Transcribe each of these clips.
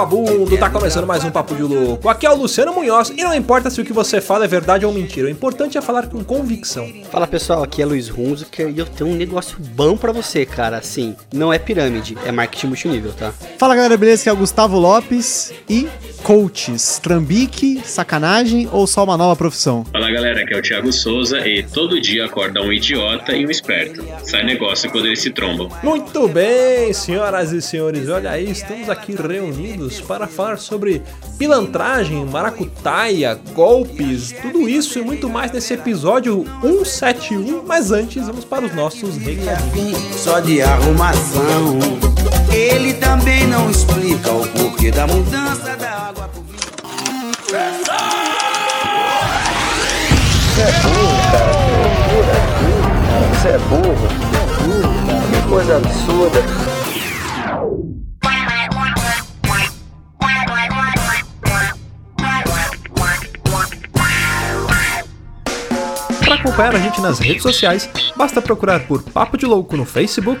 vagabundo! Tá começando mais um Papo de Louco. Aqui é o Luciano Munhoz e não importa se o que você fala é verdade ou mentira, o importante é falar com convicção. Fala pessoal, aqui é Luiz Hunziker e eu tenho um negócio bom pra você, cara. Assim, não é pirâmide, é marketing multinível, tá? Fala galera, beleza? Aqui é o Gustavo Lopes e coaches, trambique, sacanagem ou só uma nova profissão? Fala galera, aqui é o Thiago Souza e todo dia acorda um idiota e um esperto. Sai negócio quando eles se trombam. Muito bem, senhoras e senhores, olha aí, estamos aqui reunidos para falar sobre pilantragem, maracutaia, golpes, tudo isso e muito mais nesse episódio 171. Mas antes, vamos para os nossos recadinhos. Só de arrumação. Ele também não explica o porquê da mudança da água pro vinho. Você é burro. Que coisa absurda. Acompanhar a gente nas redes sociais, basta procurar por Papo de Louco no Facebook,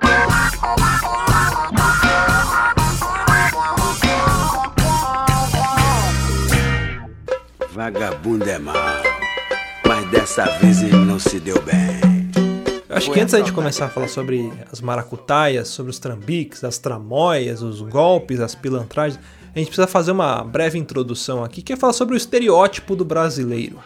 Vagabundo é mau, mas dessa vez ele não se deu bem. Eu acho que antes da gente começar a falar sobre as maracutaias, sobre os trambiques, as tramóias, os golpes, as pilantragens, a gente precisa fazer uma breve introdução aqui, que é falar sobre o estereótipo do brasileiro.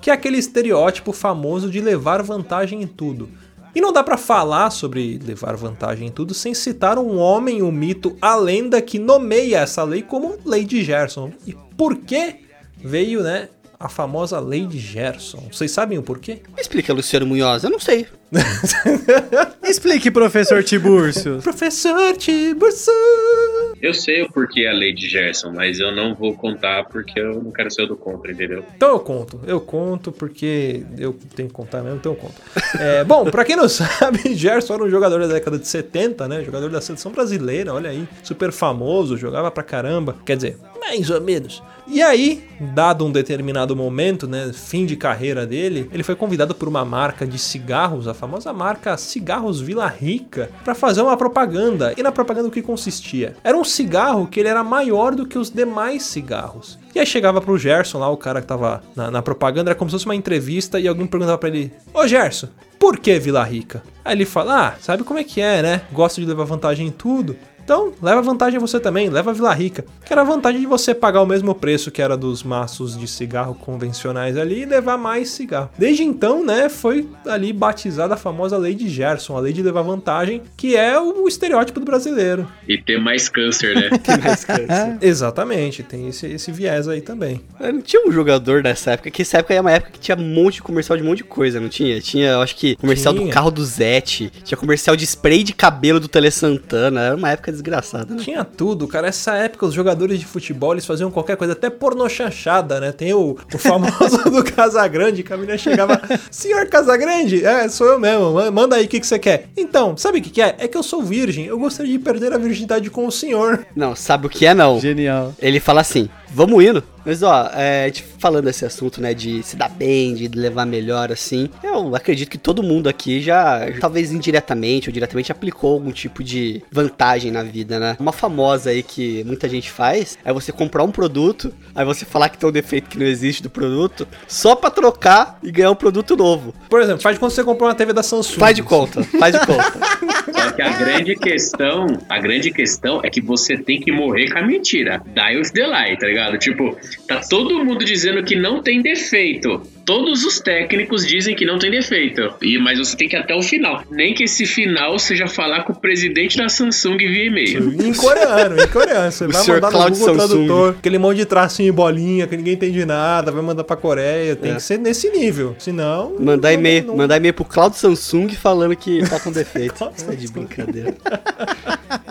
Que é aquele estereótipo famoso de levar vantagem em tudo. E não dá pra falar sobre levar vantagem em tudo sem citar um homem, um mito, a lenda que nomeia essa lei como Lei de Gerson. E por que veio, né, a famosa Lei de Gerson? Vocês sabem o porquê? Explica, Luciano Munhoz, eu não sei. Explique, professor Tibúrcio. Professor Tiburcio! Eu sei o porquê a lei de Gerson, mas eu não vou contar porque eu não quero ser o do contra, entendeu? Então eu conto, eu conto porque eu tenho que contar mesmo, então eu conto. É, bom, pra quem não sabe, Gerson era um jogador da década de 70, né? Jogador da seleção brasileira, olha aí, super famoso, jogava pra caramba. Quer dizer, mais ou menos. E aí, dado um determinado momento, né, fim de carreira dele, ele foi convidado por uma marca de cigarros, a famosa marca Cigarros Vila Rica, para fazer uma propaganda. E na propaganda o que consistia? Era um cigarro que ele era maior do que os demais cigarros. E aí chegava pro Gerson lá, o cara que tava na, na propaganda, era como se fosse uma entrevista e alguém perguntava pra ele: Ô Gerson, por que Vila Rica? Aí ele fala: Ah, sabe como é que é, né? Gosto de levar vantagem em tudo. Então, leva vantagem você também, leva a Vila Rica. Que era a vantagem de você pagar o mesmo preço que era dos maços de cigarro convencionais ali e levar mais cigarro. Desde então, né, foi ali batizada a famosa lei de Gerson, a lei de levar vantagem, que é o estereótipo do brasileiro. E ter mais câncer, né? Tem mais câncer. Exatamente, tem esse, esse viés aí também. Não tinha um jogador dessa época, que essa época era uma época que tinha um monte de comercial de um monte de coisa, não tinha? Tinha, eu acho que, comercial Tinha. do carro do Zete, tinha comercial de spray de cabelo do Tele Santana, era uma época desgraçada, né? Tinha tudo, cara. Essa época os jogadores de futebol eles faziam qualquer coisa, até pornô chanchada, né? Tem o, o famoso do Casagrande, que a menina chegava, senhor Casagrande, é, sou eu mesmo, ma- manda aí o que, que você quer. Então, sabe o que, que é? É que eu sou virgem, eu gostaria de perder a virgindade com o senhor. Não, sabe o que é não? Genial. Ele fala assim, vamos indo. Mas ó, é, falando desse assunto, né, de se dar bem, de levar melhor, assim, eu acredito que todo mundo aqui já, talvez indiretamente ou diretamente, aplicou algum tipo de vantagem na vida, né? Uma famosa aí que muita gente faz é você comprar um produto, aí você falar que tem um defeito que não existe do produto, só pra trocar e ganhar um produto novo. Por exemplo, faz de quando você comprou uma TV da Samsung. Faz de conta, faz de conta. Só que a grande questão, a grande questão é que você tem que morrer com a mentira. Die with the lie, tá ligado? Tipo, tá todo mundo dizendo que não tem defeito. Todos os técnicos dizem que não tem defeito. E, mas você tem que ir até o final. Nem que esse final seja falar com o presidente da Samsung via e-mail. Em coreano, em coreano. Você O vai mandar no Cláudio Google Samsung. Tradutor, aquele monte de tracinho e bolinha que ninguém entende nada, vai mandar pra Coreia. Tem É. que ser nesse nível. Senão. Mandar não- e-mail, não- mandar e-mail pro Cloud Samsung falando que tá com defeito. Isso é de brincadeira.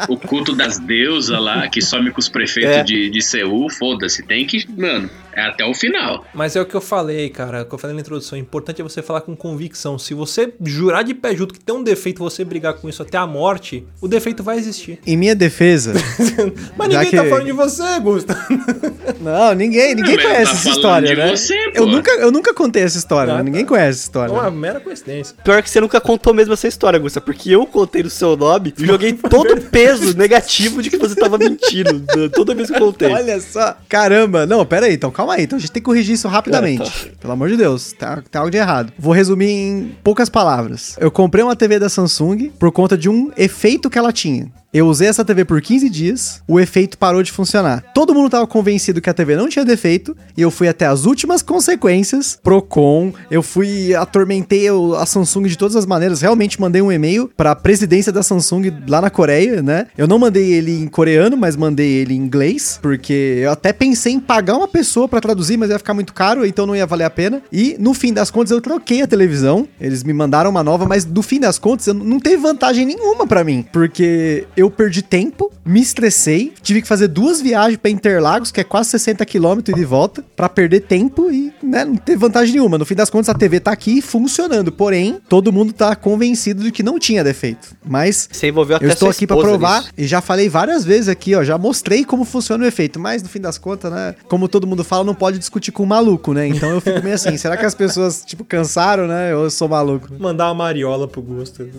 O culto das deusas lá, que some com os prefeitos É. de, de Seul, foda-se. Tem que, mano, é até o final. Mas é o que eu falei, cara, o que eu falei na introdução. O importante é você falar com convicção. Se você jurar de pé junto que tem um defeito, você brigar com isso até a morte, o defeito vai existir. Em minha defesa. Mas ninguém que- tá falando de você, Gusta. Não, ninguém, ninguém Não, mas conhece tá essa história, de né? você, eu, pô. nunca, eu nunca contei essa história, Ah, né? tá. ninguém conhece essa É história. uma mera coincidência. Pior que você nunca contou mesmo essa história, Gusta, porque eu contei no seu nome e joguei todo o peso negativo de que você tava mentindo né, toda vez que eu contei. Olha só. Caramba. Não, pera aí. Então, calma aí. Então a gente tem que corrigir isso rapidamente. É, Pelo amor de Deus. Tá, tá algo de errado. Vou resumir em poucas palavras. Eu comprei uma TV da Samsung por conta de um efeito que ela tinha. Eu usei essa TV por 15 dias, o efeito parou de funcionar. Todo mundo tava convencido que a TV não tinha defeito, e eu fui até as últimas consequências, Procon, eu fui, atormentei a Samsung de todas as maneiras, realmente mandei um e-mail pra presidência da Samsung lá na Coreia, né? Eu não mandei ele em coreano, mas mandei ele em inglês, porque eu até pensei em pagar uma pessoa pra traduzir, mas ia ficar muito caro, então não ia valer a pena. E no fim das contas eu troquei a televisão, eles me mandaram uma nova, mas no fim das contas não teve vantagem nenhuma pra mim, porque eu perdi tempo, me estressei, tive que fazer duas viagens pra Interlagos, que é quase 60 quilômetros de volta, pra perder tempo e né, não teve vantagem nenhuma. No fim das contas a TV tá aqui funcionando, porém todo mundo tá convencido de que não tinha defeito. Mas Você envolveu até eu estou aqui pra esposa provar nisso. e já falei várias vezes aqui, ó, já mostrei como funciona o efeito, mas no fim das contas, né, como todo mundo fala, não pode discutir com um maluco, né? Então eu fico meio assim, será que as pessoas, tipo, cansaram, né? Ou eu sou maluco? Mandar uma mariola pro Gusta.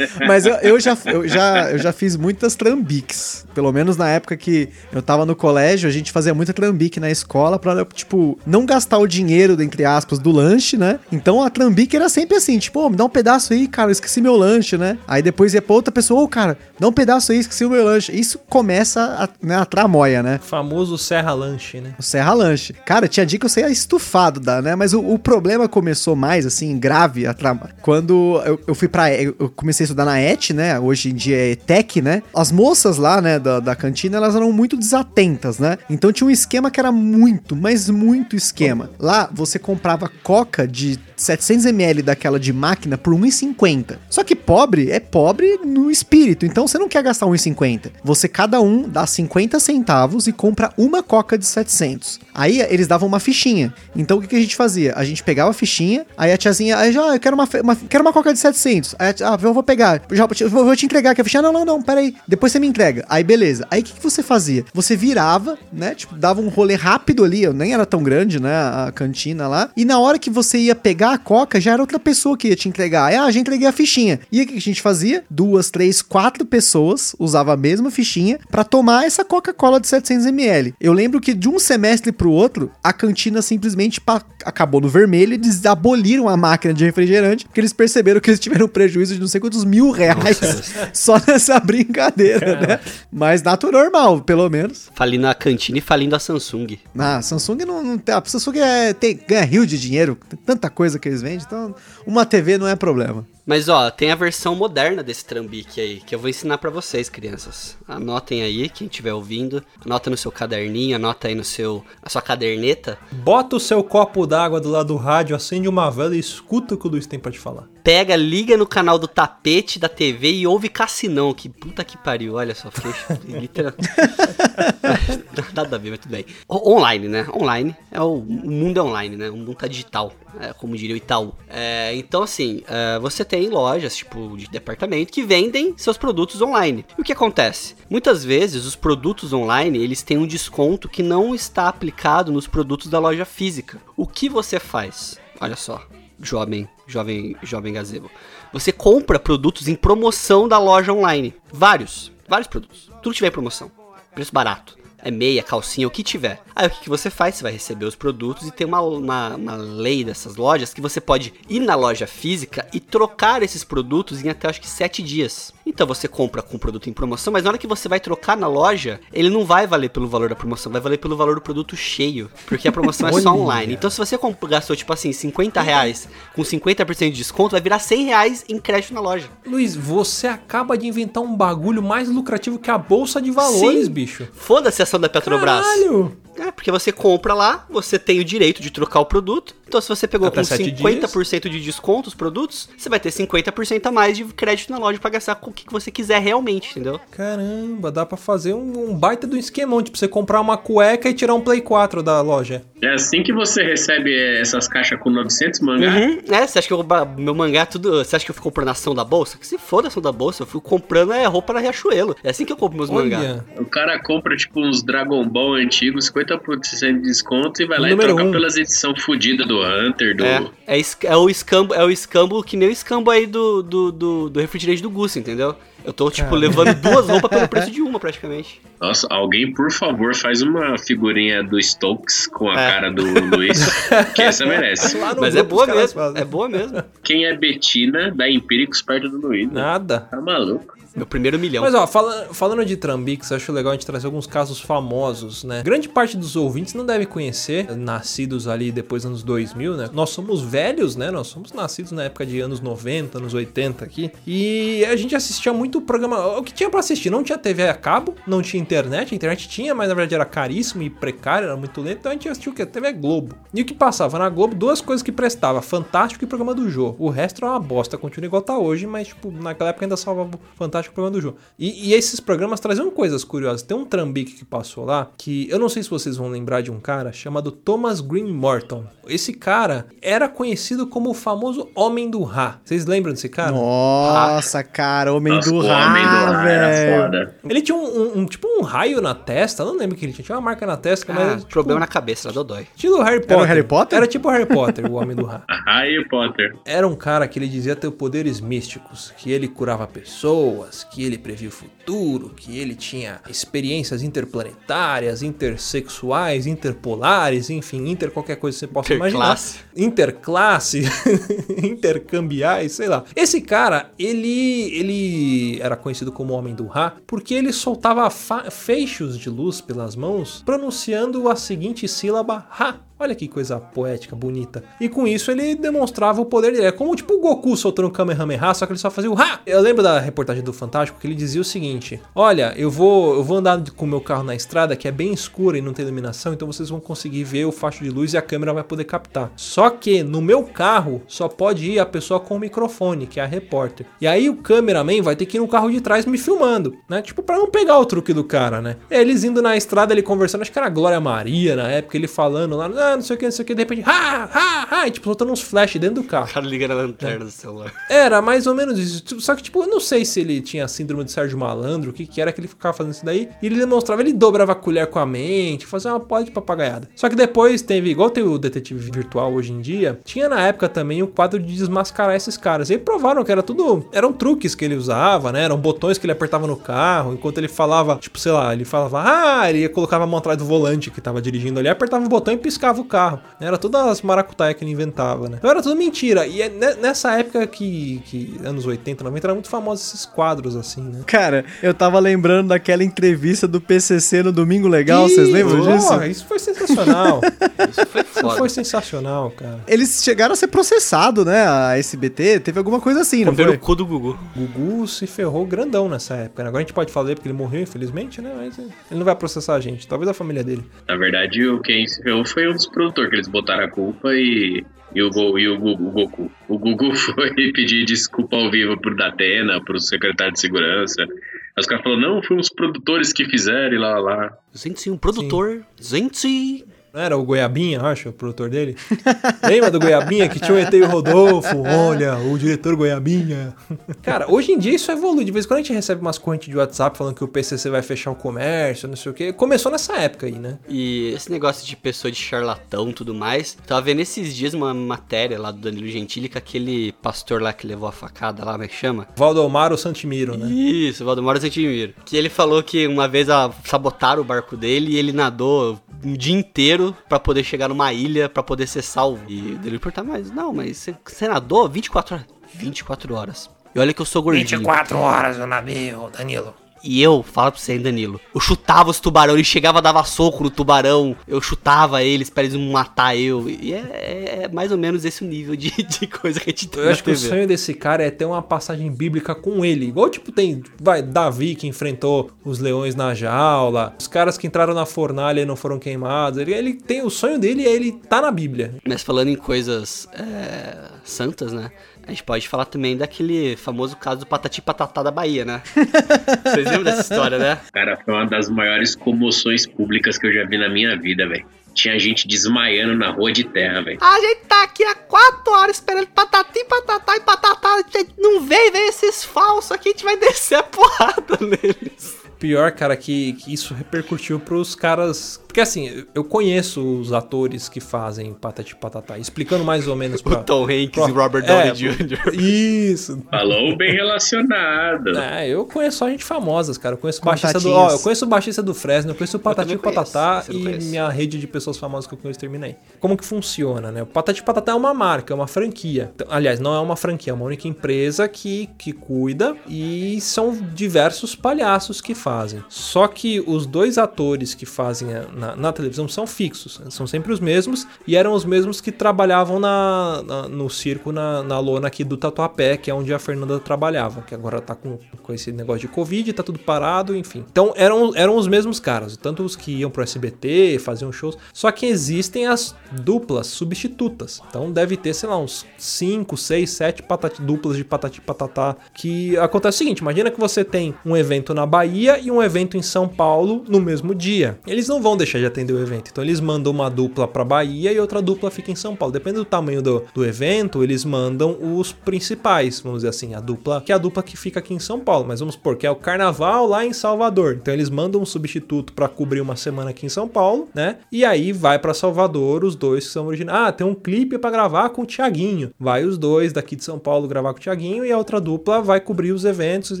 Mas eu, eu já, eu, já, eu já fiz muitas trambiques. Pelo menos na época que eu tava no colégio, a gente fazia muita trambique na escola pra, tipo, não gastar o dinheiro, entre aspas, do lanche, né? Então a trambique era sempre assim, tipo, ô, me dá um pedaço aí, cara, eu esqueci meu lanche, né? Aí depois ia pra outra pessoa, ô, cara, dá um pedaço aí, esqueci o meu lanche. Isso começa a, né, a tramóia, né? Famoso Serra Lanche, né? O Serra Lanche. Cara, tinha dia que eu saía estufado, da, né? Mas o, o problema começou mais, assim, grave, a trama. Quando eu, eu fui pra. Eu eu comecei a estudar na ET, né? Hoje em dia é ETEC, né? As moças lá, né, da, da cantina, elas eram muito desatentas, né? Então tinha um esquema que era muito, mas muito esquema. Lá, você comprava coca de 700ml daquela de máquina por 1,50. Só que pobre é pobre no espírito, então você não quer gastar 1,50. Você cada um dá 50 centavos e compra uma coca de 700. Aí eles davam uma fichinha. Então o que, a gente fazia? A gente pegava a fichinha, aí a tiazinha, aí já, ah, eu quero uma, uma- quero uma coca de 700. Aí tia, ah, eu vou pegar, já, eu vou, te entregar aqui a fichinha. Não, não, não, peraí. Depois você me entrega. Aí beleza. Aí o que, que você fazia? Você virava, né? Tipo, dava um rolê rápido ali, nem era tão grande, né? A cantina lá. E na hora que você ia pegar a coca, já era outra pessoa que ia te entregar. Aí, ah, já entreguei a fichinha. E o que a gente fazia? Duas, três, quatro pessoas usavam a mesma fichinha pra tomar essa Coca-Cola de 700ml. Eu lembro que de um semestre pro outro, a cantina simplesmente acabou no vermelho e eles aboliram a máquina de refrigerante porque eles perceberam que eles tiveram um prejuízo de não sei quantos mil reais só nessa brincadeira, né? Mas natural normal, pelo menos. Falindo a cantina e falindo a Samsung. Ah, Samsung não, não. A Samsung é, tem, ganha rio de dinheiro, tem tanta coisa que eles vendem, então uma TV não é problema. Mas ó, tem a versão moderna desse trambique aí, que eu vou ensinar pra vocês, crianças. Anotem aí, quem estiver ouvindo, anota no seu caderninho, anota aí no seu, a sua caderneta. Bota o seu copo d'água do lado do rádio, acende uma vela e escuta o que o Luiz tem pra te falar. Pega, liga no canal do tapete da TV e ouve Cassinão, que puta que pariu, olha só, fiquei literal. Nada a ver, mas tudo bem. Online, né? Online. É o, o mundo é online, né? O mundo tá digital, é, como diria o Itaú. É, então, assim, é, você tem lojas, tipo, de departamento, que vendem seus produtos online. E o que acontece? Muitas vezes, os produtos online, eles têm um desconto que não está aplicado nos produtos da loja física. O que você faz? Olha só, jovem, jovem, jovem gazebo. Você compra produtos em promoção da loja online. Vários, vários produtos. Tudo tiver em promoção. Preço barato. É meia, calcinha, o que tiver. Aí o que, que você faz? Você vai receber os produtos e tem uma, uma, uma lei dessas lojas que você pode ir na loja física e trocar esses produtos em até acho que 7 dias. Então você compra com o produto em promoção, mas na hora que você vai trocar na loja, ele não vai valer pelo valor da promoção, vai valer pelo valor do produto cheio. Porque a promoção é só online. Então se você gastou, tipo assim, 50 reais com 50% de desconto, vai virar 100 reais em crédito na loja. Luiz, você acaba de inventar um bagulho mais lucrativo que a bolsa de valores, Sim. bicho. Foda-se a da Petrobras. Caralho! É, porque você compra lá, você tem o direito de trocar o produto. Então, se você pegou Até com sete 50% de desconto os produtos, você vai ter 50% a mais de crédito na loja pra gastar com o que você quiser realmente, entendeu? Caramba, dá pra fazer um, um baita do esquemão, tipo, você comprar uma cueca e tirar um Play 4 da loja. É assim que você recebe essas caixas com 900 mangá. Uhum. É, você acha que eu, meu mangá tudo. Você acha que eu fico comprando ação da bolsa? Que se foda a ação da bolsa, eu fico comprando é, roupa na Riachuelo. É assim que eu compro meus mangás. Olha, O cara compra, tipo, uns Dragon Ball antigos, 50% de desconto e vai lá e número troca um. pelas edição fodida do Hunter, do... É, é, é o escambo, é o escambo que nem o escambo aí do, do, do, do refrigerante do Gusto, entendeu? Eu tô, tipo, levando duas roupas pelo preço de uma, praticamente. Nossa, alguém, por favor, faz uma figurinha do Stokes com a É. cara do Luiz, que essa merece. Mas é boa mesmo, fazem. é boa mesmo. Quem é Betina da Empíricos perto do Luiz? né? Nada. Tá maluco? Meu primeiro milhão. Mas ó, fala- falando de Trambix, acho legal a gente trazer alguns casos famosos, né? Grande parte dos ouvintes não deve conhecer, nascidos ali depois dos anos 2000, né? Nós somos velhos, né? Nós somos nascidos na época de anos 90, anos 80 aqui. E a gente assistia muito programa. O que tinha pra assistir? Não tinha TV a cabo, não tinha internet. A internet tinha, mas na verdade era caríssimo e precário, era muito lento. Então a gente assistia o quê? TV Globo. E o que passava na Globo? Duas coisas que prestava: Fantástico e programa do Jô. O resto era uma bosta, continua igual tá hoje, mas tipo, naquela época ainda salvava o Fantástico e programa do Jô. E, e esses programas traziam coisas curiosas. Tem um trambique que passou lá que eu não sei se vocês vão lembrar de um cara chamado Thomas Green Morton. Esse cara era conhecido como o famoso Homem do Ra. Vocês lembram desse cara? Nossa, cara, homem Nossa, do o homem do Ra, Ra era velho. foda. Ele tinha um, um- um- tipo um raio na testa, não lembro o que ele tinha, tinha uma marca na testa, Ah, mas tipo, problema na cabeça, era dodói. estilo Harry Potter. o Harry Potter? Era tipo o Harry Potter, o Homem do Ra. Harry Potter. Era um cara que ele dizia ter poderes místicos, que ele curava pessoas, que ele previa o futuro, que ele tinha experiências interplanetárias, intersexuais, interpolares, enfim, inter qualquer coisa que você possa Interclasse. imaginar. Interclasse, intercambiais, sei lá. Esse cara, ele ele era conhecido como Homem do Ra porque ele soltava feixes de luz pelas mãos, pronunciando a seguinte sílaba Ra. Olha que coisa poética, bonita. E com isso ele demonstrava o poder dele. É como tipo o Goku soltando o Kamehameha, só que ele só fazia o Ha! Eu lembro da reportagem do Fantástico que ele dizia o seguinte: Olha, eu vou, eu vou andar com o meu carro na estrada que é bem escura e não tem iluminação, então vocês vão conseguir ver o facho de luz e a câmera vai poder captar. Só que no meu carro só pode ir a pessoa com o microfone, que é a repórter. E aí o cameraman vai ter que ir no carro de trás me filmando, né? Tipo, pra não pegar o truque do cara, né? Eles indo na estrada, ele conversando, acho que era Glória Maria na época, ele falando lá, ah, não sei o que, não sei o que, de repente, ha, ha, ha, e tipo, soltando uns flash dentro do carro. O cara liga na lanterna do celular. Era mais ou menos isso. Só que, tipo, eu não sei se ele tinha síndrome de Sérgio Malandro, o que que era que ele ficava fazendo isso daí. E ele demonstrava, ele dobrava a colher com a mente, fazia uma pó de papagaiada. Só que depois teve, igual tem o detetive virtual hoje em dia, tinha na época também o quadro de desmascarar esses caras. E aí provaram que era tudo, eram truques que ele usava, né? Eram botões que ele apertava no carro, enquanto ele falava, tipo, sei lá, ele falava, ah, ele colocava a mão atrás do volante que tava dirigindo ali, apertava o botão e piscava o carro. Era todas as maracutaias que ele inventava, né? Então era tudo mentira. E é ne- nessa época que, que anos 80, 90, era muito famosos esses quadros assim, né? Cara, eu tava lembrando daquela entrevista do PCC no Domingo Legal, vocês lembram disso? porra, Isso foi sensacional. Isso foi isso foda. foi sensacional, cara. Eles chegaram a ser processados, né? A SBT, teve alguma coisa assim, não foi? o cu do Gugu. Gugu se ferrou grandão nessa época. né? Agora a gente pode falar porque ele morreu, infelizmente, né? Mas ele não vai processar a gente. Talvez a família dele. Na verdade, o quem se ferrou foi um dos produtores, que eles botaram a culpa e, e, o, Go- e o, Gu- o Goku. O Gugu foi pedir desculpa ao vivo pro Datena, pro secretário de segurança. Aí os caras falaram, não, foi os produtores que fizeram e lá, lá. Gente, um produtor. Gente. Não era o Goiabinha, acho, o produtor dele? Lembra do Goiabinha que tinha o ET e o Rodolfo? Olha, o diretor Goiabinha. Cara, hoje em dia isso evolui. De vez em quando a gente recebe umas correntes de WhatsApp falando que o PCC vai fechar o comércio, não sei o quê. Começou nessa época aí, né? E esse negócio de pessoa de charlatão e tudo mais, tava vendo esses dias uma matéria lá do Danilo Gentili com aquele pastor lá que levou a facada lá, como é que chama? Valdomaro Santimiro, né? Isso, Valdemar Santimiro. Que ele falou que uma vez a, sabotaram o barco dele e ele nadou um dia inteiro pra poder chegar numa ilha pra poder ser salvo. E ele perguntar, mas não, mas você, nadou 24 horas? 24 horas. E olha que eu sou gordinho. 24 horas nadei, ô Danilo. E eu, fala pra você, hein, Danilo. Eu chutava os tubarão, ele chegava, dava soco no tubarão. Eu chutava eles pra eles não matar eu. E é, é- é mais ou menos esse o nível de, de coisa que a gente tem Eu acho que o sonho desse cara é ter uma passagem bíblica com ele. Igual, tipo, tem vai, Davi que enfrentou os leões na jaula, os caras que entraram na fornalha e não foram queimados. Ele, ele tem o sonho dele é ele tá na Bíblia. Mas falando em coisas é, santas, né? A gente pode falar também daquele famoso caso do Patati Patatá da Bahia, né? Vocês lembram dessa história, né? Cara, foi uma das maiores comoções públicas que eu já vi na minha vida, velho. Tinha gente desmaiando na rua de terra, velho. A gente tá aqui há quatro horas esperando patati, patatá e patatá. Não vem, vem esses falsos aqui, a gente vai descer a porrada neles. Pior, cara, que, que isso repercutiu pros caras. Porque assim, eu conheço os atores que fazem Patati Patatá, explicando mais ou menos O pra. Tom Hanks pra- e Robert é, Downey Jr. Isso. Falou bem relacionado. É, eu conheço só gente famosas, cara. Eu conheço o baixista do. Ó, eu conheço o baixista do Fresno, eu conheço o Patati Patatá e minha rede de pessoas famosas que eu conheço terminei. Como que funciona, né? O Patati Patatá é uma marca, é uma franquia. Então, aliás, não é uma franquia, é uma única empresa que, que cuida e são diversos palhaços que fazem. Só que os dois atores que fazem a- na, na televisão são fixos, são sempre os mesmos e eram os mesmos que trabalhavam na, na- no circo, na, na lona aqui do Tatuapé, que é onde a Fernanda trabalhava, que agora tá com, com esse negócio de Covid, tá tudo parado, enfim. Então eram, eram os mesmos caras, tanto os que iam pro SBT, faziam shows, só que existem as duplas substitutas. Então deve ter, sei lá, uns 5, 6, 7 patati, duplas de patati patatá. Que acontece o seguinte: imagina que você tem um evento na Bahia e um evento em São Paulo no mesmo dia. Eles não vão deixar de atender o evento. Então eles mandam uma dupla pra Bahia e outra dupla fica em São Paulo. Depende do tamanho do, do evento, eles mandam os principais, vamos dizer assim, a dupla, que é a dupla que fica aqui em São Paulo. Mas vamos supor que é o carnaval lá em Salvador. Então eles mandam um substituto pra cobrir uma semana aqui em São Paulo, né? E aí vai pra Salvador os dois que são originais. Ah, tem um clipe pra gravar com o Thiaguinho. Vai os dois daqui de São Paulo gravar com o Thiaguinho e a outra dupla vai cobrir os eventos,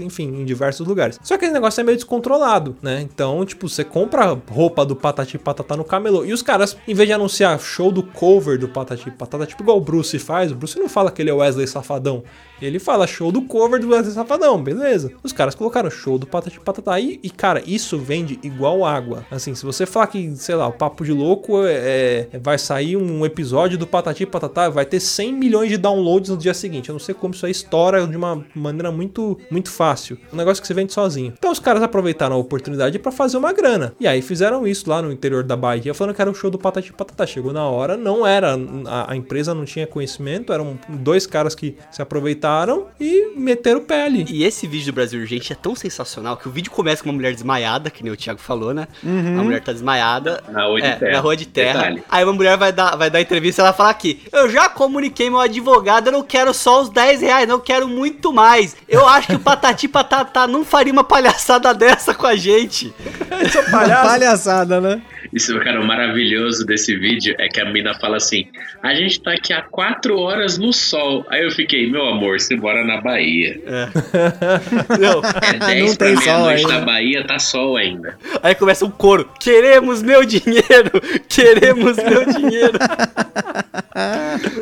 enfim, em diversos lugares. Só que esse negócio é meio descontrolado, né? Então, tipo, você compra roupa do Patati Patatá no camelô. E os caras, em vez de anunciar show do cover do Patati Patatá, tipo igual o Bruce faz, o Bruce não fala que ele é Wesley Safadão. Ele fala show do cover do Wesley Safadão, beleza. Os caras colocaram show do Patati Patatá e, e, cara, isso vende igual água. Assim, se você falar que, sei lá, o Papo de Louco é, é- vai sair um episódio do Patati Patatá, vai ter 100 milhões de downloads no dia seguinte. Eu não sei como isso aí estoura de uma maneira muito, muito fácil. Um negócio que você vende sozinho. Então os caras aproveitaram a oportunidade pra fazer uma grana. E aí fizeram isso lá no interior da Bahia, falando que era o show do Patati Patatá. Chegou na hora, não era, a, a empresa não tinha conhecimento, eram dois caras que se aproveitaram e meteram o pé ali. E esse vídeo do Brasil Urgente é tão sensacional que o vídeo começa com uma mulher desmaiada, que nem o Thiago falou, né? A mulher tá desmaiada. Na rua de é, terra. Na rua de terra. Detalhe. Aí uma mulher vai dar, vai dar entrevista e ela fala aqui: Eu já comuniquei meu advogado, eu não quero só os 10 reais, não eu quero muito mais. Eu acho que o Patati Patatá não faria uma palhaçada dessa com a gente. Palhaçada, né? Isso, cara, o maravilhoso desse vídeo é que a mina fala assim: a gente tá aqui há quatro horas no sol. Aí eu fiquei, meu amor, você mora na Bahia. Não. É 10 Não pra tem sol meia-noite ainda. na Bahia, tá sol ainda. Aí começa um coro: Queremos meu dinheiro! Queremos meu dinheiro!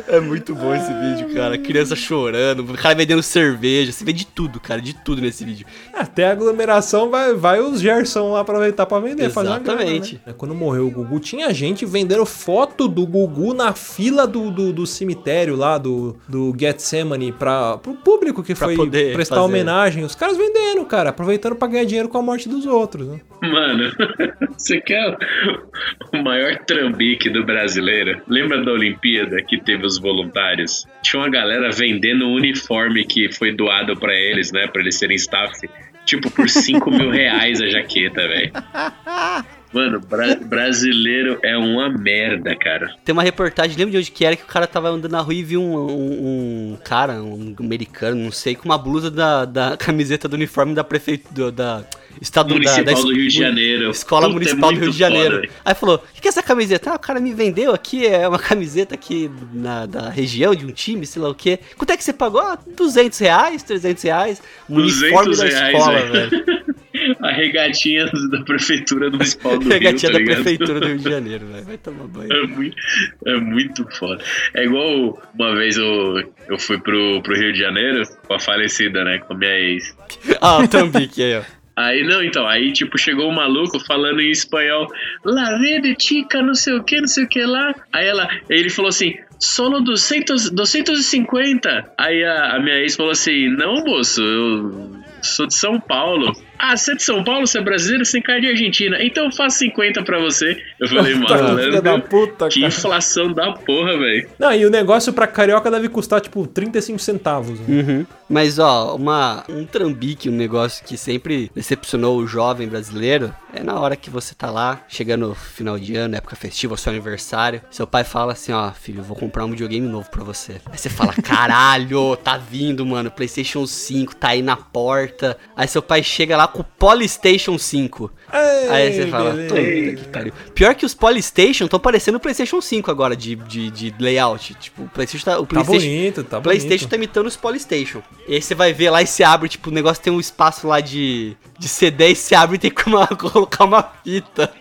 é muito bom esse vídeo, cara. Criança chorando, o cara vendendo cerveja. Você vê de tudo, cara, de tudo nesse vídeo. Até a aglomeração vai, vai os Gerson lá aproveitar pra vender, fazer uma grana, Exatamente. né? Quando morreu o Gugu, tinha gente vendendo foto do Gugu na fila do, do, do cemitério lá, do, do Getsemane, pra, pro público que Pra foi poder prestar fazer. homenagem. Os caras vendendo, cara, aproveitando pra ganhar dinheiro com a morte dos outros. Né? Mano, você quer o maior trambique do brasileiro? Lembra da Olimpíada que teve os voluntários? Tinha uma galera vendendo um uniforme que foi doado pra eles, né? Pra eles serem staff. tipo, por 5 mil reais a jaqueta, velho. Mano, bra- brasileiro é uma merda, cara. Tem uma reportagem, lembra de onde que era, que o cara tava andando na rua e viu um, um- um cara, um americano, não sei, com uma blusa da, da camiseta do uniforme da prefeitura, da estado da, Municipal da, do Rio de Janeiro. Escola Puta, é Municipal do muito Rio de Janeiro. foda. Aí falou, o que, que é essa camiseta? Ah, o cara me vendeu aqui, é uma camiseta aqui na, da região, de um time, sei lá o quê. Quanto é que você pagou? Ah, 200 reais, 300 reais. Uniforme 200 da reais, escola, velho. A regatinha da prefeitura municipal do Regatinha Rio, tá da ligado? prefeitura do Rio de Janeiro, velho. Vai tomar banho. É muito, é muito foda. É igual uma vez eu, eu fui pro, pro Rio de Janeiro com a falecida, né? Com a minha ex. Ah, o Tambique aí, ó. Aí, não, então, aí, tipo, chegou um maluco falando em espanhol, La rede chica, não sei o que, não sei o que lá. Aí ela, ele falou assim, solo 200, 250. Aí a, a minha ex falou assim, não, moço, eu sou de São Paulo. Ah, você é de São Paulo, você é brasileiro, você tem cara de Argentina. Então eu faço 50 pra você. Eu falei, Puta, mano, filha da puta, que cara. inflação da porra, velho. Não, e o negócio pra carioca deve custar, tipo, 35 centavos. Né? Uhum. Mas, ó, uma, um trambique, um negócio que sempre decepcionou o jovem brasileiro é na hora que você tá lá, chegando no final de ano, época festiva, seu aniversário. Seu pai fala assim: ó, filho, vou comprar um videogame novo pra você. Aí você fala: caralho, tá vindo, mano, PlayStation 5 tá aí na porta. Aí seu pai chega lá com o Polystation 5. Aí você fala, que pariu. Pior que os Polystation estão parecendo o PlayStation 5 agora, de, de, de layout. Tipo, o PlayStation tá. O Tá PlayStation, bonito, tá PlayStation bonito. tá imitando os Polystation. E aí você vai ver lá e se abre, tipo, o negócio tem um espaço lá de, de CD e se abre e tem que uma- colocar uma fita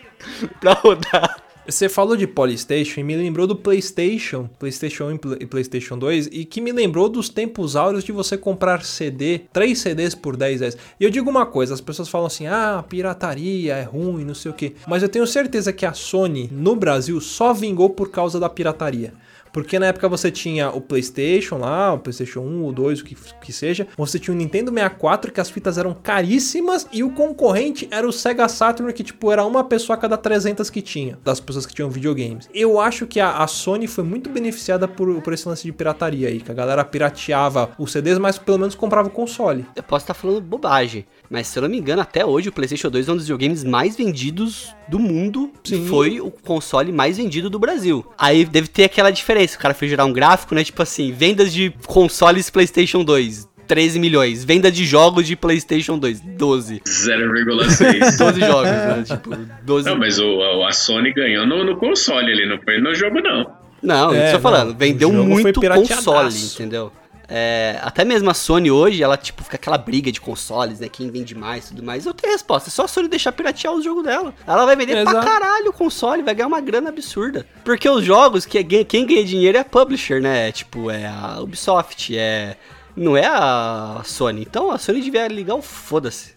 pra rodar. Você falou de Polystation e me lembrou do PlayStation, PlayStation 1 e Pla- PlayStation 2, e que me lembrou dos tempos áureos de você comprar CD, 3 CDs por 10 reais. E eu digo uma coisa, as pessoas falam assim: "Ah, pirataria é ruim, não sei o quê". Mas eu tenho certeza que a Sony no Brasil só vingou por causa da pirataria. Porque na época você tinha o PlayStation lá, o PlayStation 1 ou 2, o que, que seja. Você tinha o Nintendo 64, que as fitas eram caríssimas. E o concorrente era o Sega Saturn, que tipo era uma pessoa a cada 300 que tinha. Das pessoas que tinham videogames. Eu acho que a, a Sony foi muito beneficiada por, por esse lance de pirataria aí. Que a galera pirateava os CDs, mas pelo menos comprava o console. Eu posso estar falando bobagem, mas se eu não me engano, até hoje o PlayStation 2 é um dos videogames mais vendidos do mundo. Sim. Foi o console mais vendido do Brasil. Aí deve ter aquela diferença. O cara fez gerar um gráfico, né? Tipo assim, vendas de consoles PlayStation 2. 13 milhões. Venda de jogos de PlayStation 2, 12. 0,6. 12 jogos, né? Tipo, 12. Não, mas o, a Sony ganhou no, no console ali, não foi no jogo, não. Não, É, isso eu tô falando. Vendeu muito console, entendeu? É, até mesmo a Sony hoje, ela, tipo, fica aquela briga de consoles, né? Quem vende mais e tudo mais. Eu tenho resposta. É só a Sony deixar piratear o jogo dela. Ela vai vender pra Exato. caralho o console, vai ganhar uma grana absurda. Porque os jogos, que é- quem ganha dinheiro é a publisher, né? Tipo, é a Ubisoft, é. Não é a Sony. Então a Sony devia ligar o foda-se.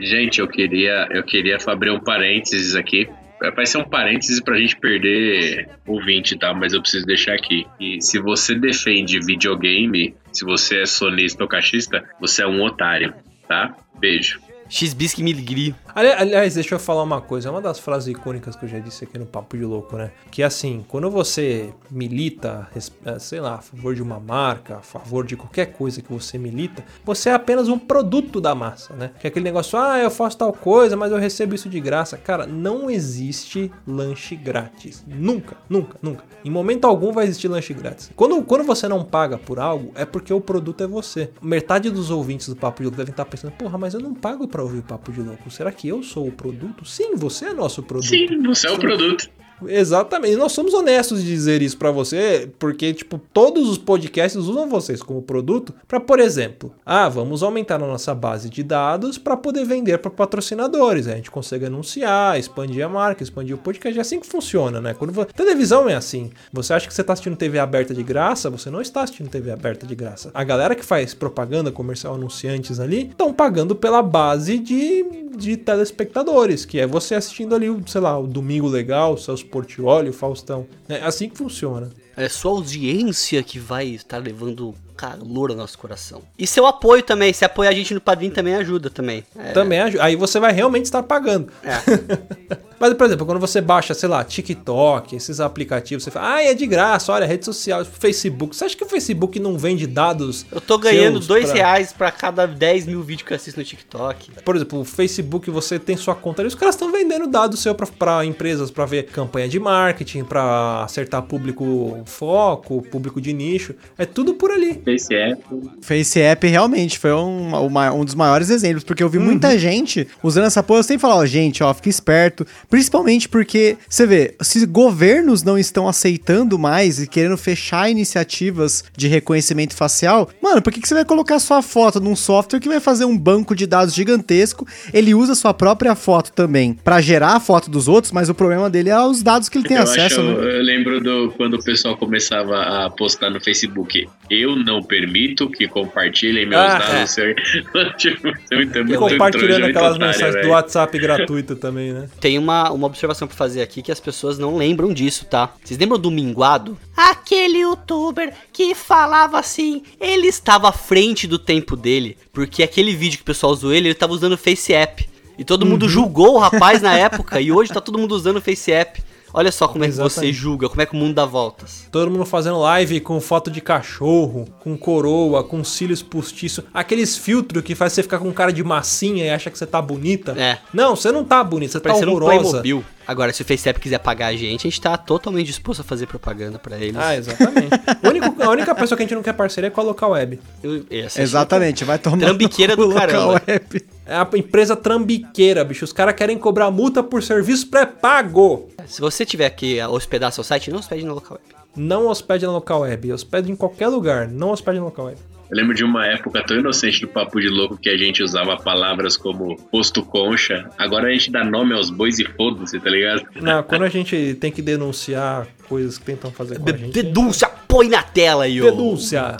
Gente, eu queria, eu queria abrir um parênteses aqui. Vai ser um parênteses pra gente perder ouvinte, tá? Mas eu preciso deixar aqui. E se você defende videogame, se você é sonista ou caixista, você é um otário, tá? Beijo. X-Bisque Milgri. Ali- Aliás, deixa eu falar uma coisa. É uma das frases icônicas que eu já disse aqui no Papo de Louco, né? Que é assim, quando você milita, eh, sei lá, a favor de uma marca, a favor de qualquer coisa que você milita, você é apenas um produto da massa, né? Que é aquele negócio, ah, eu faço tal coisa, mas eu recebo isso de graça. Cara, não existe lanche grátis. Nunca, nunca, nunca. Em momento algum vai existir lanche grátis. Quando, quando você não paga por algo, é porque o produto é você. Metade dos ouvintes do Papo de Louco devem estar pensando, porra, mas eu não pago pra ouvir o Papo de Louco. Será que eu sou o produto? Sim, você é nosso produto. Sim, você é o produto. Exatamente. Nós somos honestos de dizer isso pra você, porque tipo, todos os podcasts usam vocês como produto para, por exemplo, ah, vamos aumentar a nossa base de dados para poder vender para patrocinadores. A gente consegue anunciar, expandir a marca, expandir o podcast. É assim que funciona, né? Quando televisão é assim. Você acha que você tá assistindo TV aberta de graça, você não está assistindo TV aberta de graça. A galera que faz propaganda comercial anunciantes ali estão pagando pela base de, de telespectadores, que é você assistindo ali, sei lá, o Domingo Legal, Celso Portioli, o Faustão. É assim que funciona. É sua audiência que vai estar levando calor ao nosso coração. E seu apoio também. Se apoiar a gente no padrinho também ajuda também. É, Também ajuda. Aí você vai realmente estar pagando. é. Mas, por exemplo, quando você baixa, sei lá, TikTok, esses aplicativos, você fala, ah, é de graça, olha, rede social, Facebook. Você acha que o Facebook não vende dados? Eu tô ganhando dois pra- reais pra cada 10 mil vídeos que eu assisto no TikTok. Por exemplo, o Facebook, você tem sua conta ali, os caras estão vendendo dados seu pra- pra empresas pra ver campanha de marketing, pra acertar público foco, público de nicho. É tudo por ali. Face App. Face App realmente foi um, uma- um dos maiores exemplos, porque eu vi Uhum. muita gente usando essa porra, eu sempre falar, ó, gente, ó, fica esperto, principalmente porque, você vê, se governos não estão aceitando mais e querendo fechar iniciativas de reconhecimento facial, mano, por que, que você vai colocar sua foto num software que vai fazer um banco de dados gigantesco, ele usa sua própria foto também pra gerar a foto dos outros, mas o problema dele é os dados que ele tem eu, acesso, acho, né? eu lembro do quando o pessoal começava a postar no Facebook. Eu não permito que compartilhem meus Ah, dados. tipo, é muito, E muito compartilhando muito aquelas otário, mensagens do. WhatsApp gratuito também, né? Tem uma, uma observação pra fazer aqui que as pessoas não lembram disso, tá? Vocês lembram do Minguado? Aquele youtuber que falava assim, ele estava à frente do tempo dele, porque aquele vídeo que o pessoal usou ele, ele tava usando Face App. E todo Uhum. mundo julgou o rapaz na época, e hoje tá todo mundo usando Face App. Olha só como é que você julga, como é que o mundo dá voltas. Todo mundo fazendo live com foto de cachorro, com coroa, com cílios postiços. Aqueles filtros que faz você ficar com cara de massinha e acha que você tá bonita. É. Não, você não tá bonita, você tá Parecendo um horrorosa. Playmobil. Agora, se o Face App quiser pagar a gente, a gente tá totalmente disposto a fazer propaganda pra eles. Ah, exatamente. O único- a única pessoa que a gente não quer parceria é com a Local Web. Eu- é Exatamente, vai tomar Trambiqueira do local caramba. web. É a empresa trambiqueira, bicho. Os caras querem cobrar multa por serviço pré-pago. Se você tiver que hospedar seu site, não hospede no local web. Não hospede na Local Web. Hospede em qualquer lugar. Não hospede na Local Web. Eu lembro de uma época tão inocente do Papo de Louco que a gente usava palavras como posto concha. Agora a gente dá nome aos bois e foda-se, tá ligado? Não, quando a gente tem que denunciar coisas que tentam fazer com a gente. Denúncia, põe na tela aí, ô. Denúncia.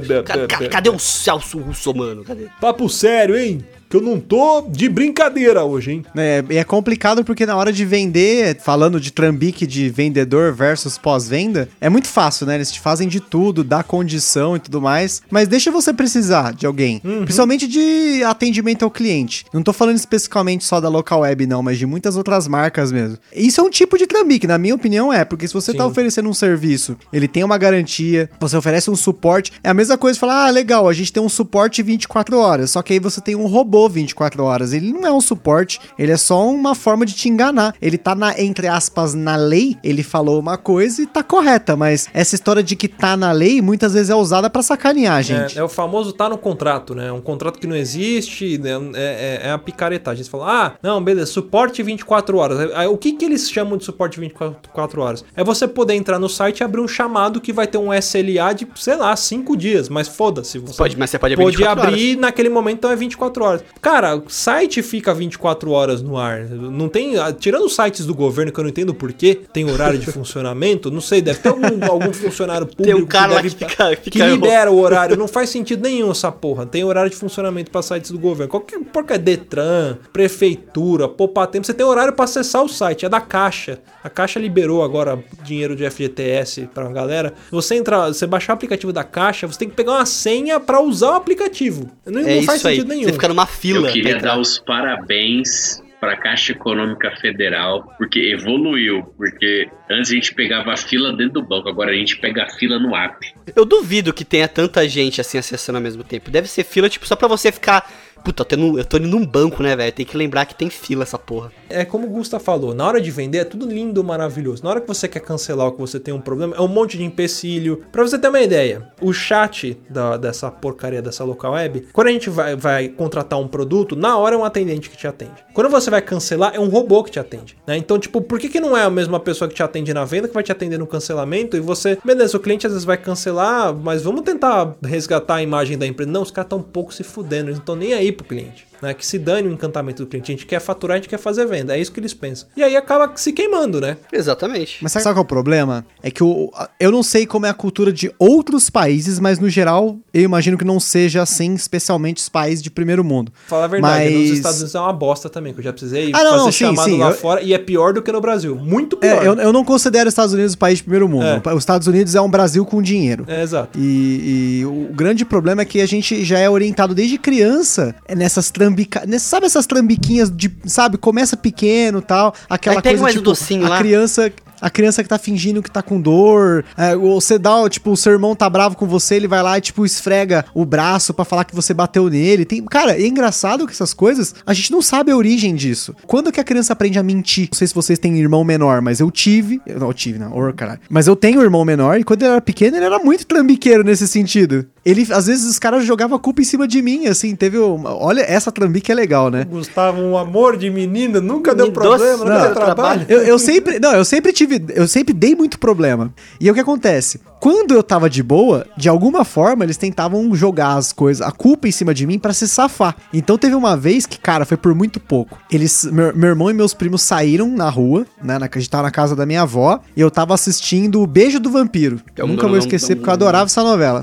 Be- Cadê o Celso Russo, mano? Cadê? Papo sério, hein? Que eu não tô de brincadeira hoje, hein? É, e é complicado porque na hora de vender, falando de trambique de vendedor versus pós-venda, é muito fácil, né? Eles te fazem de tudo, dá condição e tudo mais. Mas deixa você precisar de alguém. Principalmente de atendimento ao cliente. Não tô falando especificamente só da local web, não, mas de muitas outras marcas mesmo. Isso é um tipo de trambique, na minha opinião, é. Porque se você tá Sim. oferecendo um serviço, ele tem uma garantia, você oferece um suporte, é a mesma coisa de falar, ah, legal, a gente tem um suporte 24 horas, só que aí você tem um robô 24 horas. Ele não é um suporte, ele é só uma forma de te enganar. Ele tá na, entre aspas, na lei, ele falou uma coisa e tá correta, mas essa história de que tá na lei muitas vezes é usada pra sacanear, gente. É, é o famoso tá no contrato, né? Um contrato que não existe, né? é, é, é a picaretagem. Você fala, ah, não, beleza, suporte 24 horas. Aí, o que, que eles chamam de suporte 24 horas? É você poder entrar no site e abrir um chamado que vai ter um SLA de, sei lá, 5 dias, mas foda-se. Você Pode, mas você pode abrir pode 24 abrir naquele momento, então é 24 horas. Cara, o site fica 24 horas no ar. Não tem. ah, Tirando os sites do governo, que eu não entendo porquê, tem horário de funcionamento, não sei, deve ter algum, algum funcionário público Tem um cara lá deve- que fica- que fica- libera o horário. Não faz sentido nenhum essa porra. Tem horário de funcionamento pra sites do governo. Qualquer porca é Detran, prefeitura, poupar tempo. Você tem horário pra acessar o site. É da Caixa. A Caixa liberou agora dinheiro de FGTS pra galera. Você entrar, você baixar o aplicativo da Caixa, você tem que pegar uma senha pra usar o aplicativo. Não, É não faz isso aí. sentido nenhum. Você fica numa fila. Eu queria dar os parabéns para a Caixa Econômica Federal, porque evoluiu. Porque antes a gente pegava a fila dentro do banco, agora a gente pega a fila no app. Eu duvido que tenha tanta gente assim acessando ao mesmo tempo. Deve ser fila, tipo, só pra você ficar. Puta, eu tô, indo- eu indo num banco, né, velho? Tem que lembrar que tem fila essa porra. É como o Gusta falou, na hora de vender é tudo lindo, maravilhoso. Na hora que você quer cancelar ou que você tem um problema, é um monte de empecilho. Pra você ter uma ideia, o chat da- dessa porcaria dessa local web, quando a gente vai, vai contratar um produto, na hora é um atendente que te atende. Quando você vai cancelar, é um robô que te atende. né? Então, tipo, por que, que não é a mesma pessoa que te atende na venda que vai te atender no cancelamento? E você, beleza, o cliente às vezes vai cancelar, mas vamos tentar resgatar a imagem da empresa. Não, os caras estão um pouco se fudendo, eles não estão nem aí pro cliente. Né? Que se dane o encantamento do cliente. A gente quer faturar, a gente quer fazer venda. É isso que eles pensam. E aí acaba se queimando, né? Exatamente. Mas sabe, sabe qual é o problema? É que o, eu não sei como é a cultura de outros países, mas no geral eu imagino que não seja assim, especialmente os países de primeiro mundo. Falar a verdade, Mas- nos Estados Unidos é uma bosta também, que eu já precisei Ah, não, fazer não, sim, chamado sim, lá eu- fora e é pior do que no Brasil. Muito pior. É, eu, eu não considero os Estados Unidos o país de primeiro mundo. É. Os Estados Unidos é um Brasil com dinheiro. É, exato. E, e o grande problema é que a gente já é orientado desde criança nessas trambica, né, sabe essas trambiquinhas de, sabe, começa pequeno, tal, aquela Aí pega coisa mais tipo, docinho a lá. criança a criança que tá fingindo que tá com dor, é, ou você dá, tipo, o seu irmão tá bravo com você, ele vai lá e, tipo, esfrega o braço pra falar que você bateu nele. Tem, cara, é engraçado que essas coisas, a gente não sabe a origem disso. Quando que a criança aprende a mentir? Não sei se vocês têm irmão menor, mas eu tive, eu não eu tive, não, oh, caralho. Mas eu tenho um irmão menor e quando ele era pequeno, ele era muito trambiqueiro nesse sentido. Ele, às vezes, os caras jogavam a culpa em cima de mim, assim, teve uma, olha, essa trambique é legal, né? Gustavo, um amor de menina, nunca deu Me problema, doce, nunca não, deu trabalho. Eu, eu sempre. Não, eu sempre tive. Eu sempre dei muito problema. E aí o que acontece? Quando eu tava de boa, de alguma forma eles tentavam jogar as coisas, a culpa em cima de mim pra se safar. Então teve uma vez que, cara, foi por muito pouco. Eles, meu, meu irmão e meus primos saíram na rua, né? Na, a gente tava na casa da minha avó, e eu tava assistindo O Beijo do Vampiro. Eu nunca vou esquecer porque eu adorava essa novela.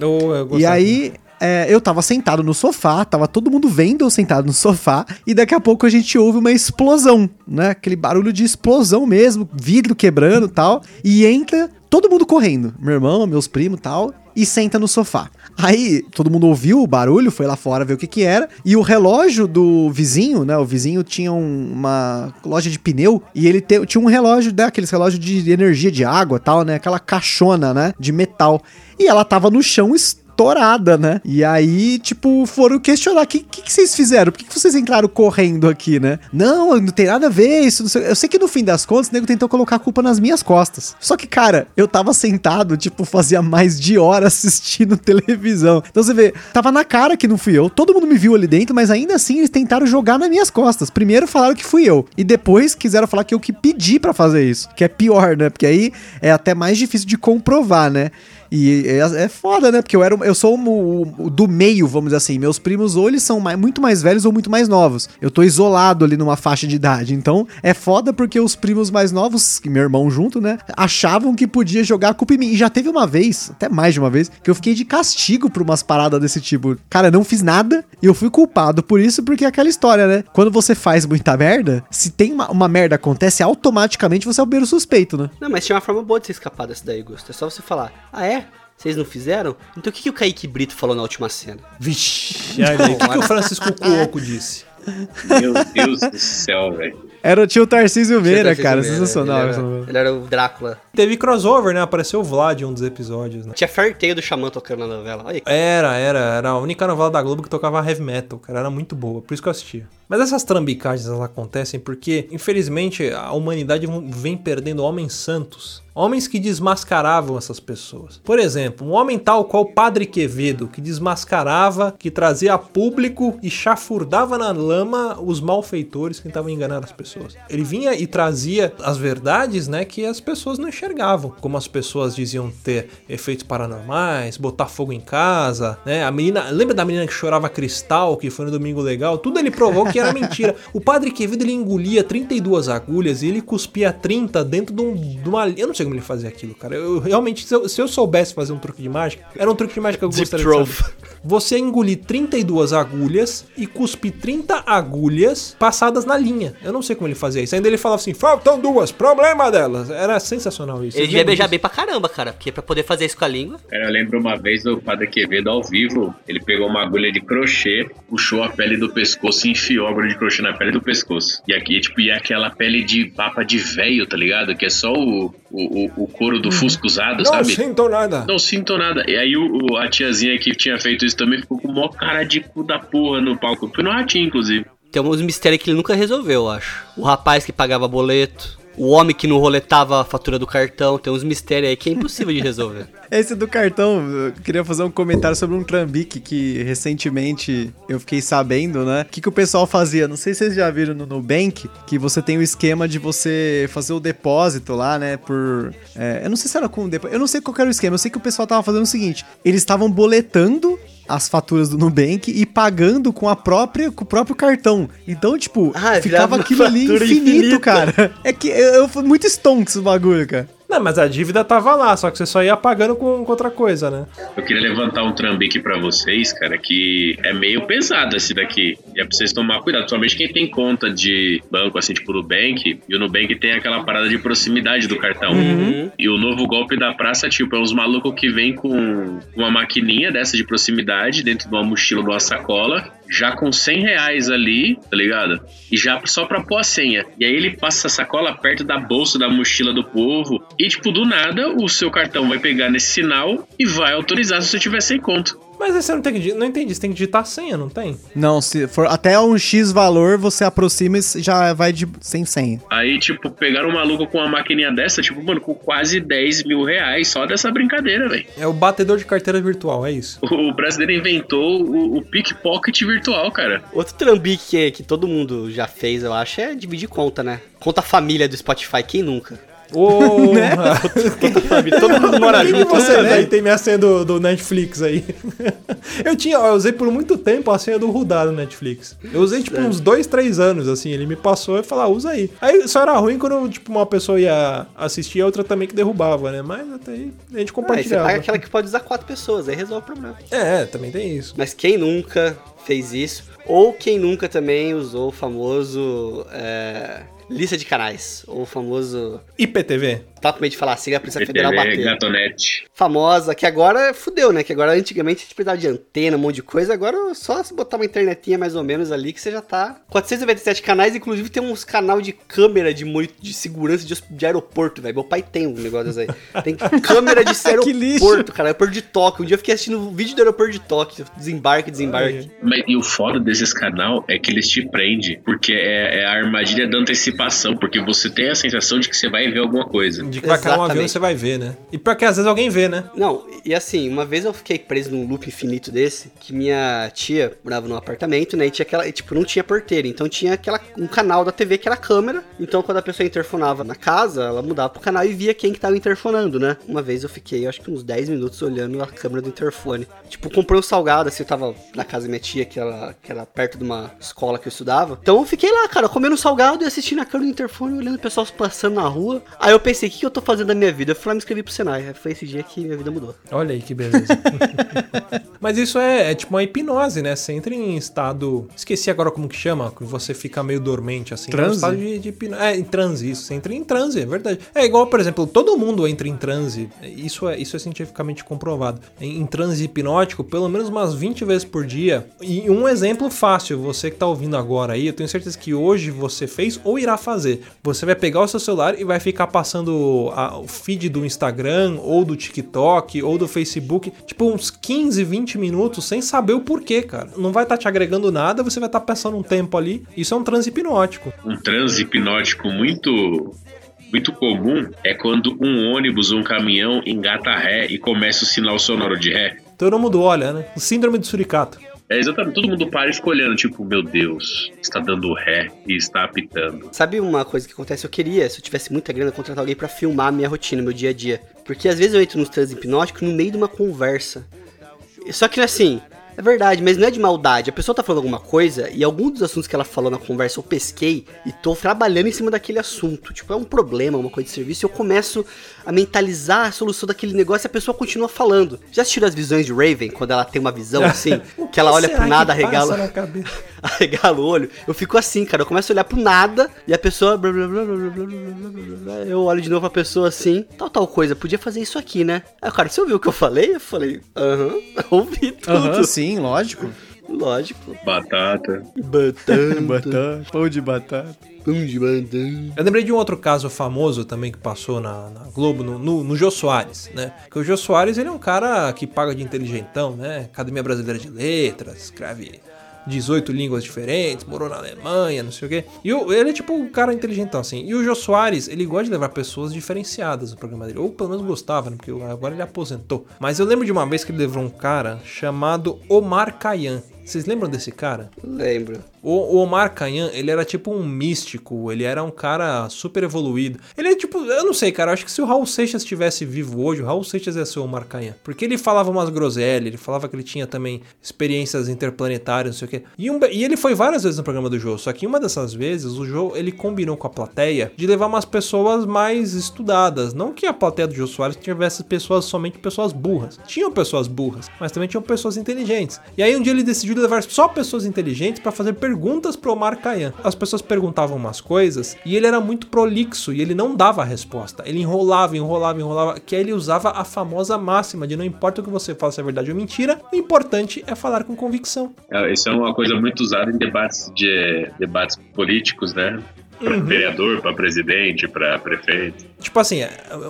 E aí, é, eu tava sentado no sofá, tava todo mundo vendo eu sentado no sofá, e daqui a pouco a gente ouve uma explosão, né? Aquele barulho de explosão mesmo, vidro quebrando e tal, e entra todo mundo correndo, meu irmão, meus primos e tal, e senta no sofá. Aí todo mundo ouviu o barulho, foi lá fora ver o que que era, e o relógio do vizinho, né? O vizinho tinha um- uma loja de pneu e ele te- tinha um relógio, né? Aqueles relógios de energia de água tal, né? Aquela caixona, né? De metal. E ela tava no chão estourada, né? E aí, tipo, foram questionar: o que, que, que vocês fizeram? Por que, que vocês entraram correndo aqui, né? Não, não tem nada a ver isso. Sei. Eu sei que no fim das contas, o nego tentou colocar a culpa nas minhas costas. Só que, cara, eu tava sentado, tipo, fazia mais de hora assistindo televisão. Então você vê, tava na cara que não fui eu. Todo mundo me viu ali dentro, mas ainda assim eles tentaram jogar nas minhas costas. Primeiro falaram que fui eu. E depois quiseram falar que eu que pedi pra fazer isso. Que é pior, né? Porque aí é até mais difícil de comprovar, né? E é, é foda, né? Porque eu, era, eu sou o, o do meio, vamos dizer assim. Meus primos ou eles são mais- muito mais velhos ou muito mais novos. Eu tô isolado ali numa faixa de idade. Então é foda porque os primos mais novos, que meu irmão junto, né? Achavam que podia jogar a culpa em mim. E já teve uma vez, até mais de uma vez, que eu fiquei de castigo por umas paradas desse tipo. Cara, não fiz nada e eu fui culpado por isso porque é aquela história, né? Quando você faz muita merda, se tem uma, uma merda acontece, automaticamente você é o primeiro suspeito, né? Não, mas tinha uma forma boa de você escapar dessa daí, Gusto. É só você falar, ah é? Vocês não fizeram? Então o que, que o Kaique Brito falou na última cena? Vixe, o que, que o Francisco Cuoco disse? Meu Deus do céu, velho. Era, tinha o Tarcísio Meira, cara. Tarcísio Meira, Sensacional. Ele era, ele era o Drácula. Teve crossover, né? Apareceu o Vlad em um dos episódios, né? Tinha Ferteio do Xamã tocando na novela. Olha aí. Era, era. Era a única novela da Globo que tocava heavy metal, cara. Era muito boa, por isso que eu assistia. Mas essas trambicagens, elas acontecem porque, infelizmente, a humanidade vem perdendo homens santos. Homens que desmascaravam essas pessoas. Por exemplo, um homem tal qual o Padre Quevedo, que desmascarava, que trazia a público e chafurdava na lama os malfeitores que tentavam enganar as pessoas. Ele vinha e trazia as verdades, né, que as pessoas não enxergavam. Como as pessoas diziam ter efeitos paranormais, botar fogo em casa, né? A menina, lembra da menina que chorava cristal, que foi no Domingo Legal? Tudo ele provou que era mentira. O Padre Quevedo ele engolia 32 agulhas e ele cuspia 30 dentro de, um, de uma, eu não sei como ele fazia aquilo, cara. Eu realmente se eu, se eu soubesse fazer um truque de mágica, era um truque de mágica que eu Deep gostaria de saber. Você engolir 32 agulhas e cuspir 30 agulhas passadas na linha. Eu não sei como ele fazia isso. Ainda ele falava assim: faltam duas, problema delas. Era sensacional isso. Ele Eu devia beijar disso. bem pra caramba, cara. Porque pra poder fazer isso com a língua. Cara, eu lembro uma vez do Padre Quevedo ao vivo. Ele pegou uma agulha de crochê, puxou a pele do pescoço e enfiou a agulha de crochê na pele do pescoço. E aqui, tipo, e é aquela pele de papa de véio, tá ligado? Que é só o, o, o, couro do fusco usado, Não sabe? sinto nada. Não sinto nada. E aí o, o- a tiazinha que tinha feito isso também ficou com o maior cara de cu da porra no palco. Foi no ratinho, inclusive. Tem uns mistérios que ele nunca resolveu, eu acho. O rapaz que pagava boleto. O homem que não roletava a fatura do cartão. Tem uns mistérios aí que é impossível de resolver. Esse do cartão, eu queria fazer um comentário sobre um trambique que recentemente eu fiquei sabendo, né? O que, que o pessoal fazia? Não sei se vocês já viram no Nubank, que você tem o esquema de você fazer o depósito lá, né? Por. é, eu não sei se era com depósito. Eu não sei qual era o esquema. Eu sei que o pessoal tava fazendo o seguinte: eles estavam boletando as faturas do Nubank e pagando com a própria com o próprio cartão. Então, tipo, Ah, ficava aquilo ali infinito, infinita. cara. É que eu, eu fui muito stonks o bagulho, cara. Não, mas a dívida tava lá, só que você só ia pagando com, com outra coisa, né? Eu queria levantar um trambique pra vocês, cara, que é meio pesado esse daqui. E é pra vocês tomar cuidado, principalmente quem tem conta de banco, assim, tipo Nubank. E o Nubank tem aquela parada de proximidade do cartão. E o novo golpe da praça, tipo, é uns malucos que vem com uma maquininha dessa de proximidade dentro de uma mochila, de uma sacola. Já com 100 reais ali, tá ligado? E já só pra pôr a senha. E aí ele passa essa sacola perto da bolsa da mochila do povo. E, tipo, do nada, o seu cartão vai pegar nesse sinal e vai autorizar se você tiver sem conto. Mas aí você não tem que. Não entendi, você tem que digitar a senha, não tem? Não, se for até um X valor, você aproxima e já vai de sem senha. Aí, tipo, pegaram um maluco com uma maquininha dessa, tipo, mano, com quase 10 mil reais só dessa brincadeira, velho. É o batedor de carteira virtual, é isso. O brasileiro inventou o, o pickpocket virtual, cara. Outro trambique que, que todo mundo já fez, eu acho, é dividir conta, né? Conta família do Spotify, quem nunca? Ô, Conta família, todo mundo mora junto, você né? tem minha senha do, do Netflix aí? eu tinha, eu usei por muito tempo a senha do Rudá do Netflix. Eu usei tipo uns dois, três anos, assim. Ele me passou e falou, ah, usa aí. Aí só era ruim quando tipo, uma pessoa ia assistir e a outra também que derrubava, né? Mas até aí a gente Ah, você compartilhava. paga aquela que pode usar quatro pessoas, aí resolve o problema. É, também tem isso. Mas quem nunca fez isso? Ou quem nunca também usou o famoso é, lista de canais? Ou o famoso. IPTV? Totalmente falar assim, a Polícia Federal gatonete. Famosa, que agora fudeu, né? Que agora antigamente a gente precisava de antena, um monte de coisa. Agora só se botar uma internetinha mais ou menos ali que você já tá. 497 canais, inclusive tem uns canal de câmera de, de segurança de, de aeroporto, velho. Meu pai tem um negócio desse aí. Tem câmera de aeroporto, cara. Aeroporto de Tóquio. Um dia eu fiquei assistindo um vídeo do aeroporto de Tóquio. Desembarque, desembarque. Mas, e o foda desses canal é que eles te prendem, porque é, é a armadilha da antecipação, porque você tem a sensação de que você vai ver alguma coisa. De que vai cair um avião e você vai ver, né? E pior que às vezes alguém vê, né? Não, e assim, uma vez eu fiquei preso num loop infinito desse, que minha tia morava num apartamento, né? E tinha aquela, e, tipo, não tinha porteira, então tinha aquela, um canal da TV que era câmera. Então quando a pessoa interfonava na casa, ela mudava pro canal e via quem que tava interfonando, né? Uma vez eu fiquei, acho que uns 10 minutos olhando a câmera do interfone. Tipo, comprei um salgado, assim, eu tava na casa da minha tia, que era, que era perto de uma escola que eu estudava. Então eu fiquei lá, cara, comendo um salgado e assistindo a câmera do interfone, olhando o pessoal passando na rua. Aí eu pensei, o que, que eu tô fazendo da minha vida? Eu fui lá me inscrevi pro Senai. Foi esse dia que minha vida mudou. Olha aí que beleza. Mas isso é, é tipo uma hipnose, né? Você entra em estado. Esqueci agora como que chama, que você fica meio dormente, assim. Transe? É um estado de, de É, em transe, isso. Você entra em transe, é verdade. É igual, por exemplo, todo mundo entra em transe. Isso é, isso é cientificamente comprovado. Em, em transe hipnótico, pelo menos umas 20 vezes por dia. E um exemplo fácil, você que tá ouvindo agora aí, eu tenho certeza que hoje você fez ou irá fazer. Você vai pegar o seu celular e vai ficar passando a- o feed do Instagram, ou do TikTok, ou do Facebook, tipo uns 15, 20 minutos sem saber o porquê, cara. Não vai estar te agregando nada, você vai estar passando um tempo ali. Isso é um transe hipnótico. Um transe hipnótico muito muito comum é quando um ônibus ou um caminhão engata ré e começa o sinal sonoro de ré. Todo mundo olha, né? O síndrome do suricato. É exatamente, todo mundo para escolhendo, tipo, meu Deus, está dando ré e está apitando. Sabe uma coisa que acontece? Eu queria, se eu tivesse muita grana, contratar alguém pra filmar a minha rotina, meu dia a dia. Porque às vezes eu entro nos transes hipnóticos no meio de uma conversa. Só que assim, é verdade, mas não é de maldade. A pessoa tá falando alguma coisa e algum dos assuntos que ela falou na conversa eu pesquei e tô trabalhando em cima daquele assunto. Tipo, é um problema, uma coisa de serviço, e eu começo a mentalizar a solução daquele negócio e a pessoa continua falando. Já assistiu as visões de Raven, quando ela tem uma visão assim, que ela olha pro nada, arregala, arregala o olho? Eu fico assim, cara, eu começo a olhar pro nada e a pessoa. Eu olho de novo a pessoa assim, tal, tal coisa, podia fazer isso aqui, né? Aí, cara, você ouviu o que eu falei? Eu falei, aham, ouvi tudo. Aham, sim, lógico. Lógico. Batata. Batata. Batata, pão de batata. Pão de batata. Eu lembrei de um outro caso famoso também que passou na, na Globo, no, no, no Jô Soares, né? Porque o Jô Soares, ele é um cara que paga de inteligentão, né? Academia Brasileira de Letras, escreve 18 línguas diferentes, morou na Alemanha, não sei o quê. E o- ele é tipo um cara inteligentão, assim. E o Jô Soares, ele gosta de levar pessoas diferenciadas no programa dele. Ou pelo menos gostava, né? Porque agora ele aposentou. Mas eu lembro de uma vez que ele levou um cara chamado Omar Kayan. Vocês lembram desse cara? Lembro. O, Omar Khayyam, ele era tipo um místico, ele era um cara super evoluído. Ele é tipo, eu não sei, cara, eu acho que se o Raul Seixas estivesse vivo hoje, o Raul Seixas ia ser o Omar Khayyam. Porque ele falava umas groselhas, ele falava que ele tinha também experiências interplanetárias, não sei o quê. E, um- e ele foi várias vezes no programa do Jô, só que uma dessas vezes, o Jô, ele combinou com a plateia de levar umas pessoas mais estudadas. Não que a plateia do Jô Soares tivesse pessoas, somente pessoas burras. Tinham pessoas burras, mas também tinham pessoas inteligentes. E aí um dia ele decidiu levar só pessoas inteligentes pra fazer perguntas pro Omar Khayyam. As pessoas perguntavam umas coisas e ele era muito prolixo e ele não dava a resposta. Ele enrolava, enrolava, enrolava, que aí ele usava a famosa máxima de não importa o que você fala se é verdade ou mentira, o importante é falar com convicção. É, Isso é uma coisa muito usada em debates de debates políticos, né? Pra vereador, pra presidente, pra prefeito. Tipo assim,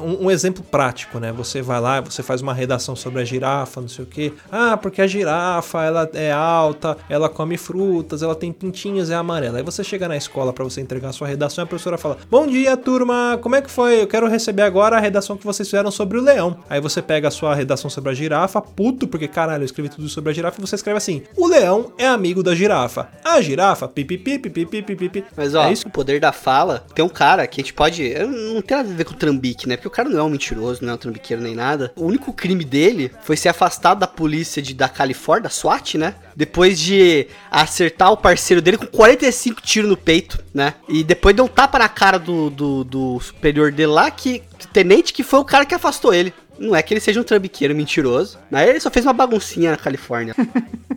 um, um exemplo prático, né? Você vai lá, você faz uma redação sobre a girafa, não sei o quê. Ah, porque a girafa, ela é alta, ela come frutas, ela tem pintinhas, é amarela. Aí você chega na escola pra você entregar a sua redação e a professora fala: Bom dia, turma, como é que foi? Eu quero receber agora a redação que vocês fizeram sobre o leão. Aí você pega a sua redação sobre a girafa, puto, porque caralho, eu escrevi tudo sobre a girafa, e você escreve assim: O leão é amigo da girafa. A girafa, pipipi, pipipi, pipipi. Mas ó, é isso? o poder da fala, tem um cara que a gente pode. Não tem nada a ver com o trambique, né? Porque o cara não é um mentiroso, não é um trambiqueiro nem nada. O único crime dele foi ser afastado da polícia de, da Califórnia, da SWAT, né? Depois de acertar o parceiro dele com 45 tiros no peito, né? E depois deu um tapa na cara do, do, do superior dele lá, que tenente que foi o cara que afastou ele. Não é que ele seja um trambiqueiro mentiroso, mas ele só fez uma baguncinha na Califórnia.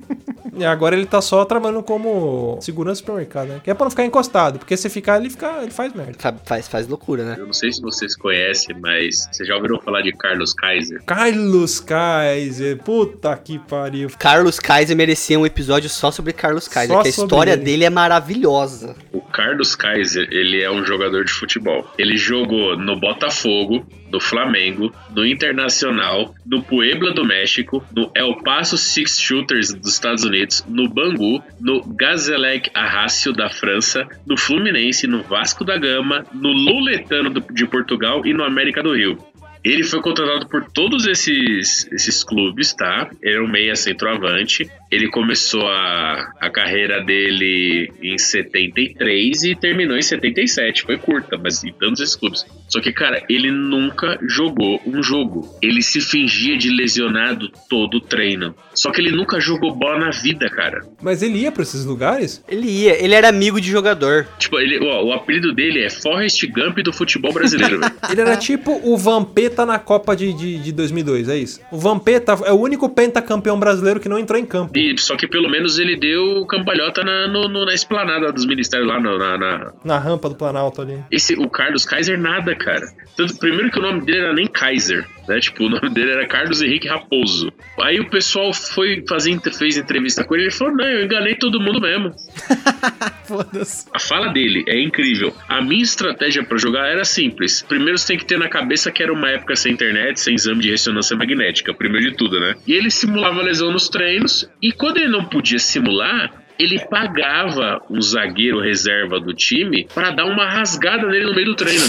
E agora ele tá só trabalhando como segurança do supermercado, né? Que é pra não ficar encostado, porque se ficar, ele, fica, ele faz merda. Fa- faz, faz loucura, né? Eu não sei se vocês conhecem, mas vocês já ouviram falar de Carlos Kaiser? Carlos Kaiser, puta que pariu. Carlos Kaiser merecia um episódio só sobre Carlos Kaiser, Só que a história ele. dele é maravilhosa. O Carlos Kaiser, ele é um jogador de futebol. Ele jogou no Botafogo, no Flamengo, no Internacional, no Puebla do México, no El Paso Six Shooters dos Estados Unidos, no Bangu, no Gazélec Arrácio da França, no Fluminense, no Vasco da Gama, no Luletano do- de Portugal e no América do Rio. Ele foi contratado por todos esses, esses clubes, tá? Ele é um meia centroavante. Ele começou a, a carreira dele em 73 e terminou em 77. Foi curta, mas em todos esses clubes. Só que, cara, ele nunca jogou um jogo. Ele se fingia de lesionado todo o treino. Só que ele nunca jogou bola na vida, cara. Mas ele ia pra esses lugares? Ele ia, ele era amigo de jogador. Tipo, ele, ó, o apelido dele é Forrest Gump do futebol brasileiro, velho. Ele era tipo o Vampeta na Copa de, de, de 2002, é isso? O Vampeta é o único pentacampeão brasileiro que não entrou em campo. E, só que pelo menos ele deu cambalhota na, no- no- na esplanada dos ministérios lá, no- na, na- Na rampa do Planalto ali. Esse, o Carlos Kaiser, nada, cara. Tanto, primeiro que o nome dele era nem Kaiser, né? Tipo, o nome dele era Carlos Henrique Raposo. Aí o pessoal foi fazer, fez entrevista com ele e ele falou: Não, eu enganei todo mundo mesmo. Foda-se. A fala dele é incrível. A minha estratégia pra jogar era simples. Primeiro você tem que ter na cabeça que era uma época sem internet, sem exame de ressonância magnética, primeiro de tudo, né? E ele simulava lesão nos treinos, e quando ele não podia simular, ele pagava um zagueiro reserva do time pra dar uma rasgada nele no meio do treino.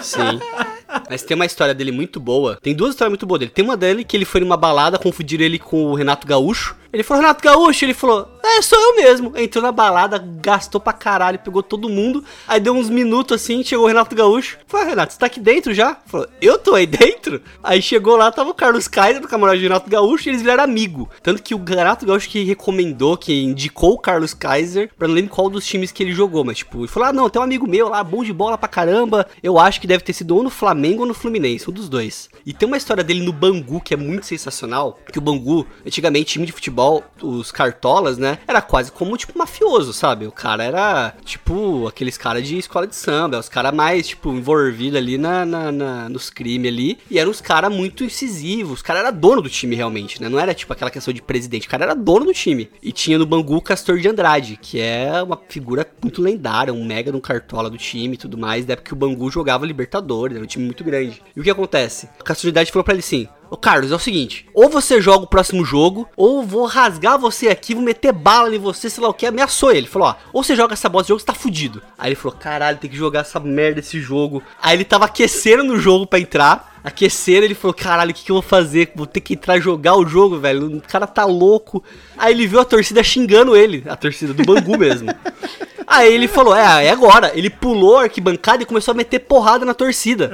Sim. Mas tem uma história dele muito boa. Tem duas histórias muito boas dele. Tem uma dele que ele foi numa balada, confundiram ele com o Renato Gaúcho. Ele falou, Renato Gaúcho, ele falou, é, sou eu mesmo. Entrou na balada, gastou pra caralho, pegou todo mundo. Aí deu uns minutos assim, chegou o Renato Gaúcho. Falou, "Ah, Renato, você tá aqui dentro já? Falou, eu tô aí dentro? Aí chegou lá, tava o Carlos Kaiser, do camarote do Renato Gaúcho, e eles viraram amigo. Tanto que o Renato Gaúcho que recomendou, que indicou o Carlos Kaiser, pra não lembro qual dos times que ele jogou, mas tipo, ele falou, ah, não, tem um amigo meu lá, bom de bola pra caramba. Eu acho que deve ter sido ou no Flamengo ou no Fluminense, um dos dois. E tem uma história dele no Bangu que é muito sensacional, que o Bangu, antigamente, time de futebol, os cartolas, né, era quase como, tipo, mafioso, sabe? O cara era, tipo, aqueles caras de escola de samba, os caras mais, tipo, envolvidos ali na, na- na- nos crimes ali, e eram os caras muito incisivos, os caras era dono do time realmente, né? Não era, tipo, aquela questão de presidente, o cara era dono do time. E tinha no Bangu o Castor de Andrade, que é uma figura muito lendária, um mega de um cartola do time e tudo mais, da época que o Bangu jogava Libertadores, era um time muito grande. E o que acontece? De Andrade falou pra ele assim, Ô Carlos, é o seguinte, ou você joga o próximo jogo, ou vou rasgar você aqui, vou meter bala em você, sei lá o que, ameaçou ele. Falou, ó, ou você joga essa bosta de jogo, você tá fudido. Aí ele falou, caralho, tem que jogar essa merda esse jogo. Aí ele tava aquecendo no jogo pra entrar, aqueceram, ele falou, caralho, o que, que eu vou fazer? Vou ter que entrar jogar o jogo, velho, o cara tá louco. Aí ele viu a torcida xingando ele, a torcida do Bangu mesmo. Aí ele falou, é, é agora. Ele pulou a arquibancada e começou a meter porrada na torcida.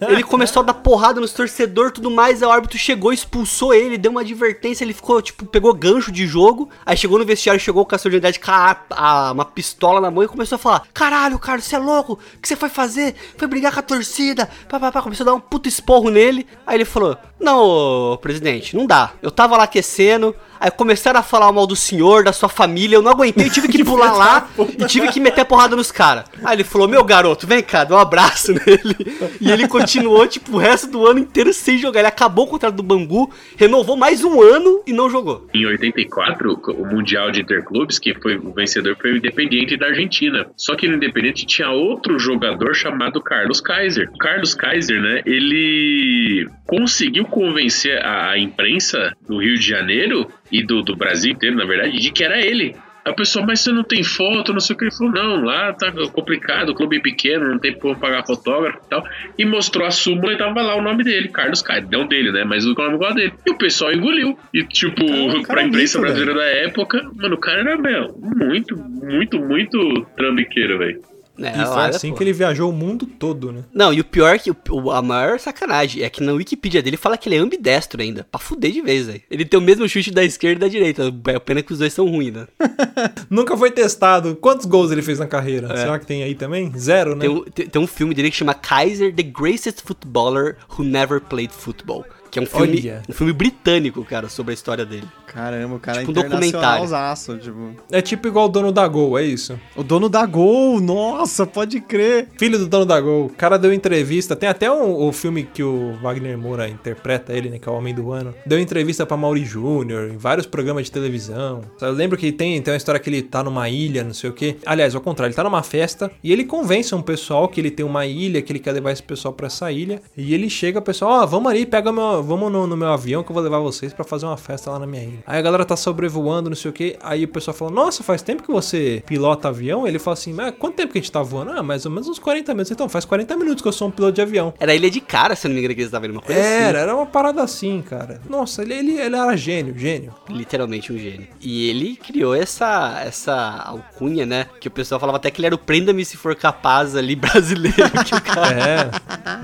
Ele começou a dar porrada nos torcedores tudo mais. Aí o árbitro chegou, expulsou ele, deu uma advertência. Ele ficou, tipo, pegou gancho de jogo. Aí chegou no vestiário, chegou o Castor de Andrade com a, a- uma pistola na mão e começou a falar: Caralho, cara, você é louco? O que você foi fazer? Foi brigar com a torcida? Pá, pá, pá. Começou a dar um puto esporro nele. Aí ele falou: Não, presidente, não dá. Eu tava lá aquecendo. Aí começaram a falar mal do senhor, da sua família, eu não aguentei, eu tive que pular lá e tive que meter a porrada nos caras. Aí ele falou, meu garoto, vem cá, dá um abraço nele. E ele continuou, tipo, o resto do ano inteiro sem jogar. Ele acabou o contrato do Bangu, renovou mais um ano e não jogou. Em 84, o Mundial de Interclubes, que foi o vencedor, foi o Independiente da Argentina. Só que no Independiente tinha outro jogador chamado Carlos Kaiser. O Carlos Kaiser, né, ele conseguiu convencer a imprensa do Rio de Janeiro e do, do Brasil inteiro, na verdade, de que era ele. Aí o pessoal, mas você não tem foto, não sei o que. Ele falou, não, lá tá complicado, o clube é pequeno, não tem como pagar fotógrafo e tal. E mostrou a súmula e tava lá o nome dele, Carlos Caio. Não dele, né? Mas o nome igual dele. E o pessoal engoliu. E, tipo, Cara, pra imprensa brasileira da época, mano, o cara era, meu, muito, muito, muito trambiqueiro, velho. É, E foi assim pô. que ele viajou o mundo todo, né? Não, e o pior é que o, a maior sacanagem é que na Wikipedia dele fala que ele é ambidestro ainda. Pra fuder de vez, velho. Ele tem o mesmo chute da esquerda e da direita. É pena que os dois são ruins, né? Nunca foi testado. Quantos gols ele fez na carreira? Será que tem aí também? Zero, né? Tem um, tem, tem um filme dele que chama Kaiser, The Greatest Footballer Who Never Played Football. Que é um filme, Olha. um filme britânico, cara, sobre a história dele. Caramba, o cara Tipo é um documentário. tipo. É tipo igual o dono da Gol, é isso? O dono da Gol, nossa, pode crer. Filho do dono da Gol. O cara deu entrevista. Tem até um, o filme que o Wagner Moura interpreta ele, né? Que é o Homem do Ano. Deu entrevista pra Mauri Júnior em vários programas de televisão. Eu lembro que tem, tem uma história que ele tá numa ilha, não sei o quê. Aliás, ao contrário, ele tá numa festa e ele convence um pessoal que ele tem uma ilha, que ele quer levar esse pessoal pra essa ilha. E ele chega, o pessoal, ó, vamos ali, pega meu, vamos no, no meu avião que eu vou levar vocês pra fazer uma festa lá na minha ilha. Aí a galera tá sobrevoando, não sei o quê. Aí o pessoal fala, nossa, faz tempo que você pilota avião? Ele fala assim, mas quanto tempo que a gente tá voando? Ah, mais ou menos uns 40 minutos. Então, faz 40 minutos que eu sou um piloto de avião. Era Ilha de Cara, se eu não me engano, que eles estavam uma coisa Era, era uma parada assim, cara. Nossa, ele, ele, ele era gênio, gênio. assim. Literalmente um gênio. E ele criou essa, essa alcunha, né? Que o pessoal falava até que ele era o Prenda-me se for capaz ali brasileiro. Que o cara... É,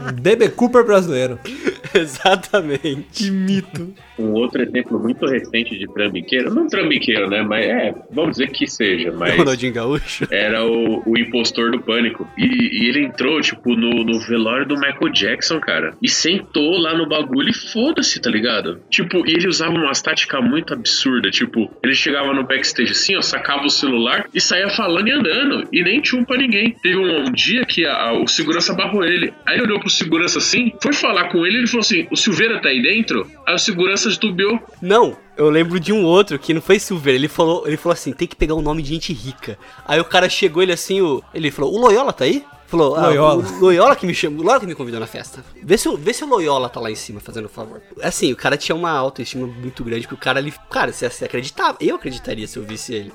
um DB Cooper brasileiro. Exatamente. Que mito. Um outro exemplo muito recente de trambiqueiro, não trambiqueiro, né? Mas é, vamos dizer que seja, mas Ronaldinho Gaúcho. era o, o impostor do pânico. E, e ele entrou, tipo, no, no velório do Michael Jackson, cara. E sentou lá no bagulho e foda-se, tá ligado? Tipo, e ele usava umas táticas muito absurdas. Tipo, ele chegava no backstage assim, ó, sacava o celular e saía falando e andando. E nem tinha um pra ninguém. Teve um, um dia que a- a- o segurança barrou ele. Aí ele olhou pro segurança assim, foi falar com ele e ele falou assim: O Silveira tá aí dentro? Aí o segurança titubeou. Não, eu lembro de um outro que não foi Silveira. Ele falou, ele falou assim: tem que pegar o nome de gente rica. Aí o cara chegou ele assim, o, ele falou: o Loyola tá aí? Falou, ah, Loyola. o Loyola que me chamou, o Loyola que me convidou na festa. Vê se, o- vê se o Loyola tá lá em cima fazendo o favor. Assim, o cara tinha uma autoestima muito grande, porque o cara ali. Cara, você, você acreditava? Eu acreditaria se eu visse ele.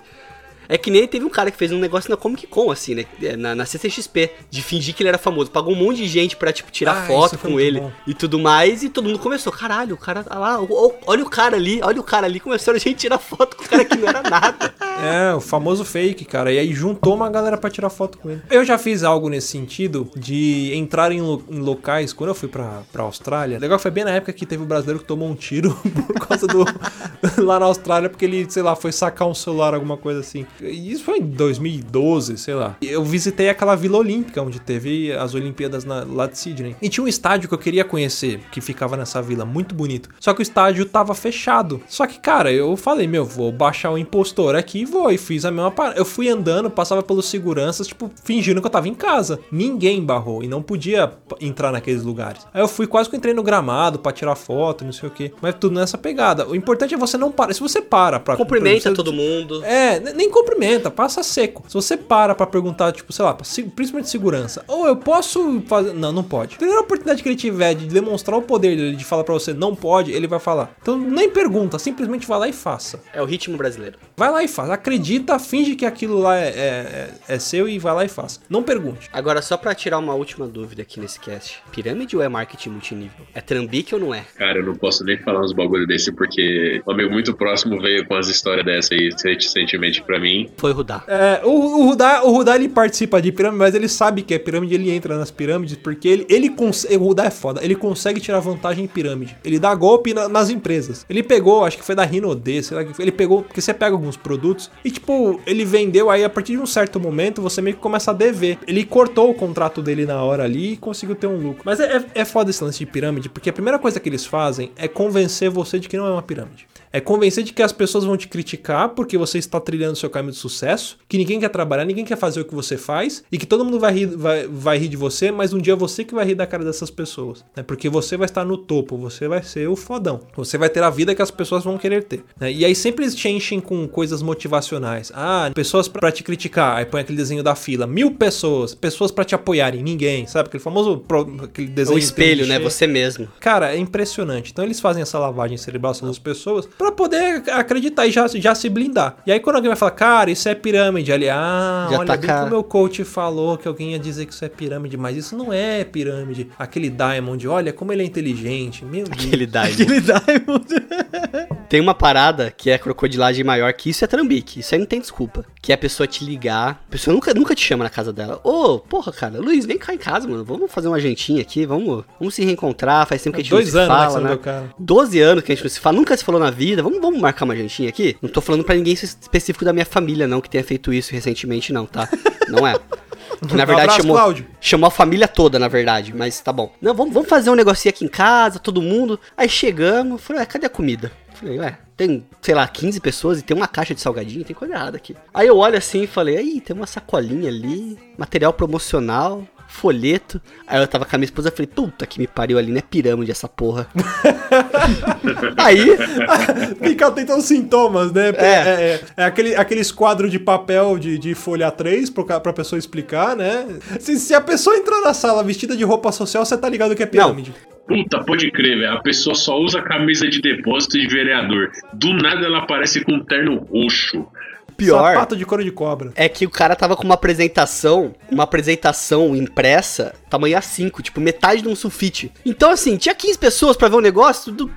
É que nem teve um cara que fez um negócio na Comic Con, assim, né? Na, na CCXP, de fingir que ele era famoso. Pagou um monte de gente pra, tipo, tirar Ah, foto com ele bom. e tudo mais. E todo mundo começou, caralho, o cara tá lá, olha o cara ali, olha o cara ali. Começaram a gente tirar foto com o cara que não era nada. É, o famoso fake, cara. E aí juntou uma galera pra tirar foto com ele. Eu já fiz algo nesse sentido de entrar em, lo- em locais. Quando eu fui pra, pra Austrália, legal que foi bem na época que teve o brasileiro que tomou um tiro por causa do. lá na Austrália, porque ele, sei lá, foi sacar um celular, alguma coisa assim. Isso foi em 2012, sei lá. Eu visitei aquela Vila Olímpica, onde teve as Olimpíadas na- lá de Sydney. E tinha um estádio que eu queria conhecer, que ficava nessa vila, muito bonito. Só que o estádio tava fechado. Só que, cara, eu falei, meu, vou baixar o impostor aqui e vou. E fiz a mesma parada. Eu fui andando, passava pelos seguranças, tipo, fingindo que eu tava em casa. Ninguém barrou e não podia entrar naqueles lugares. Aí eu fui quase que entrei no gramado pra tirar foto, não sei o que. Mas tudo nessa pegada. O importante é você não parar. Se você para pra. Cumprimenta você- todo mundo. é, ne- nem cumprimenta, passa seco. Se você para pra perguntar, tipo, sei lá, principalmente segurança, ou eu posso fazer. Não, não pode. A primeira oportunidade que ele tiver de demonstrar o poder dele, de falar pra você não pode, ele vai falar. Então nem pergunta, simplesmente vai lá e faça. É o ritmo brasileiro. Vai lá e faz. Acredita, finge que aquilo lá é, é- é- é seu e vai lá e faça. Não pergunte. Agora, só pra tirar uma última dúvida aqui nesse cast: pirâmide ou é marketing multinível? É trambique ou não é? Cara, eu não posso nem falar uns bagulho desse porque um amigo muito próximo veio com as histórias dessa aí recentemente pra mim. Foi Rudá. É, o, o Rudá, o Rudá ele participa de pirâmide, mas ele sabe que é pirâmide, ele entra nas pirâmides, porque ele, ele consegue. O Rudá é foda, ele consegue tirar vantagem em pirâmide. Ele dá golpe na- nas empresas. Ele pegou, acho que foi da Rinode, sei lá que. Ele pegou, porque você pega alguns produtos e, tipo, ele vendeu, aí a partir de um certo momento você meio que começa a dever. Ele cortou o contrato dele na hora ali e conseguiu ter um lucro. Mas é, é, é foda esse lance de pirâmide, porque a primeira coisa que eles fazem é convencer você de que não é uma pirâmide. É convencer de que as pessoas vão te criticar porque você está trilhando o seu caminho de sucesso, que ninguém quer trabalhar, ninguém quer fazer o que você faz e que todo mundo vai rir, vai, vai rir de você, mas um dia é você que vai rir da cara dessas pessoas, né? Porque você vai estar no topo, você vai ser o fodão. Você vai ter a vida que as pessoas vão querer ter. né? E aí sempre eles te enchem com coisas motivacionais. Ah, pessoas pra te criticar. Aí põe aquele desenho da fila. Mil pessoas. Pessoas pra te apoiarem. Ninguém. Sabe? Aquele famoso pro- aquele O desenho. espelho, né? clichê. Você mesmo. Cara, é impressionante. Então eles fazem essa lavagem cerebral das pessoas pra poder acreditar e já, já se blindar. E aí quando alguém vai falar, cara, isso é pirâmide, ali, ah, Já olha tá bem ca- que o meu coach falou que alguém ia dizer que isso é pirâmide, mas isso não é pirâmide. Aquele Diamond, olha como ele é inteligente. Meu Deus. Aquele Diamond. Aquele Diamond. Tem uma parada que é crocodilagem maior, que isso é trambique. Isso aí não tem desculpa. Que é a pessoa te ligar. A pessoa nunca, nunca te chama na casa dela. Ô, porra, cara, Luiz, vem cá em casa, mano. Vamos fazer uma jantinha aqui, vamos, vamos se reencontrar. Faz tempo que a gente Dois não se anos, né, fala, né? cara. 12 anos que a gente não se fala, nunca se falou na vida. Vamos, vamos marcar uma jantinha aqui? Não tô falando pra ninguém específico da minha família, não, que tenha feito isso recentemente, não, tá? Não é. Que, na verdade, Um abraço, chamou, Cláudio. chamou a família toda, na verdade, mas tá bom. Não, vamos, vamos fazer um negocinho aqui em casa, todo mundo. Aí chegamos, falei, ué, cadê a comida? Falei, ué, tem, sei lá, 15 pessoas e tem uma caixa de salgadinho, tem coisa errada aqui. Aí eu olho assim e falei, aí, tem uma sacolinha ali, material promocional, folheto. Aí eu tava com a minha esposa e falei, puta que me pariu ali, né? Pirâmide essa porra. aí, Fica tentando sintomas, né? É, É. é- é aquele, aqueles quadros de papel de, de folha 3 pro, ca- pra pessoa explicar, né? Se, se a pessoa entrar na sala vestida de roupa social, você tá ligado que é pirâmide. Puta, pode crer, velho. A pessoa só usa camisa de depósito de vereador. Do nada ela aparece com um terno roxo. Pior... Sapato de couro de cobra. É que o cara tava com uma apresentação, uma apresentação impressa, tamanho A5, tipo metade de um sulfite. Então, assim, tinha 15 pessoas pra ver o negócio do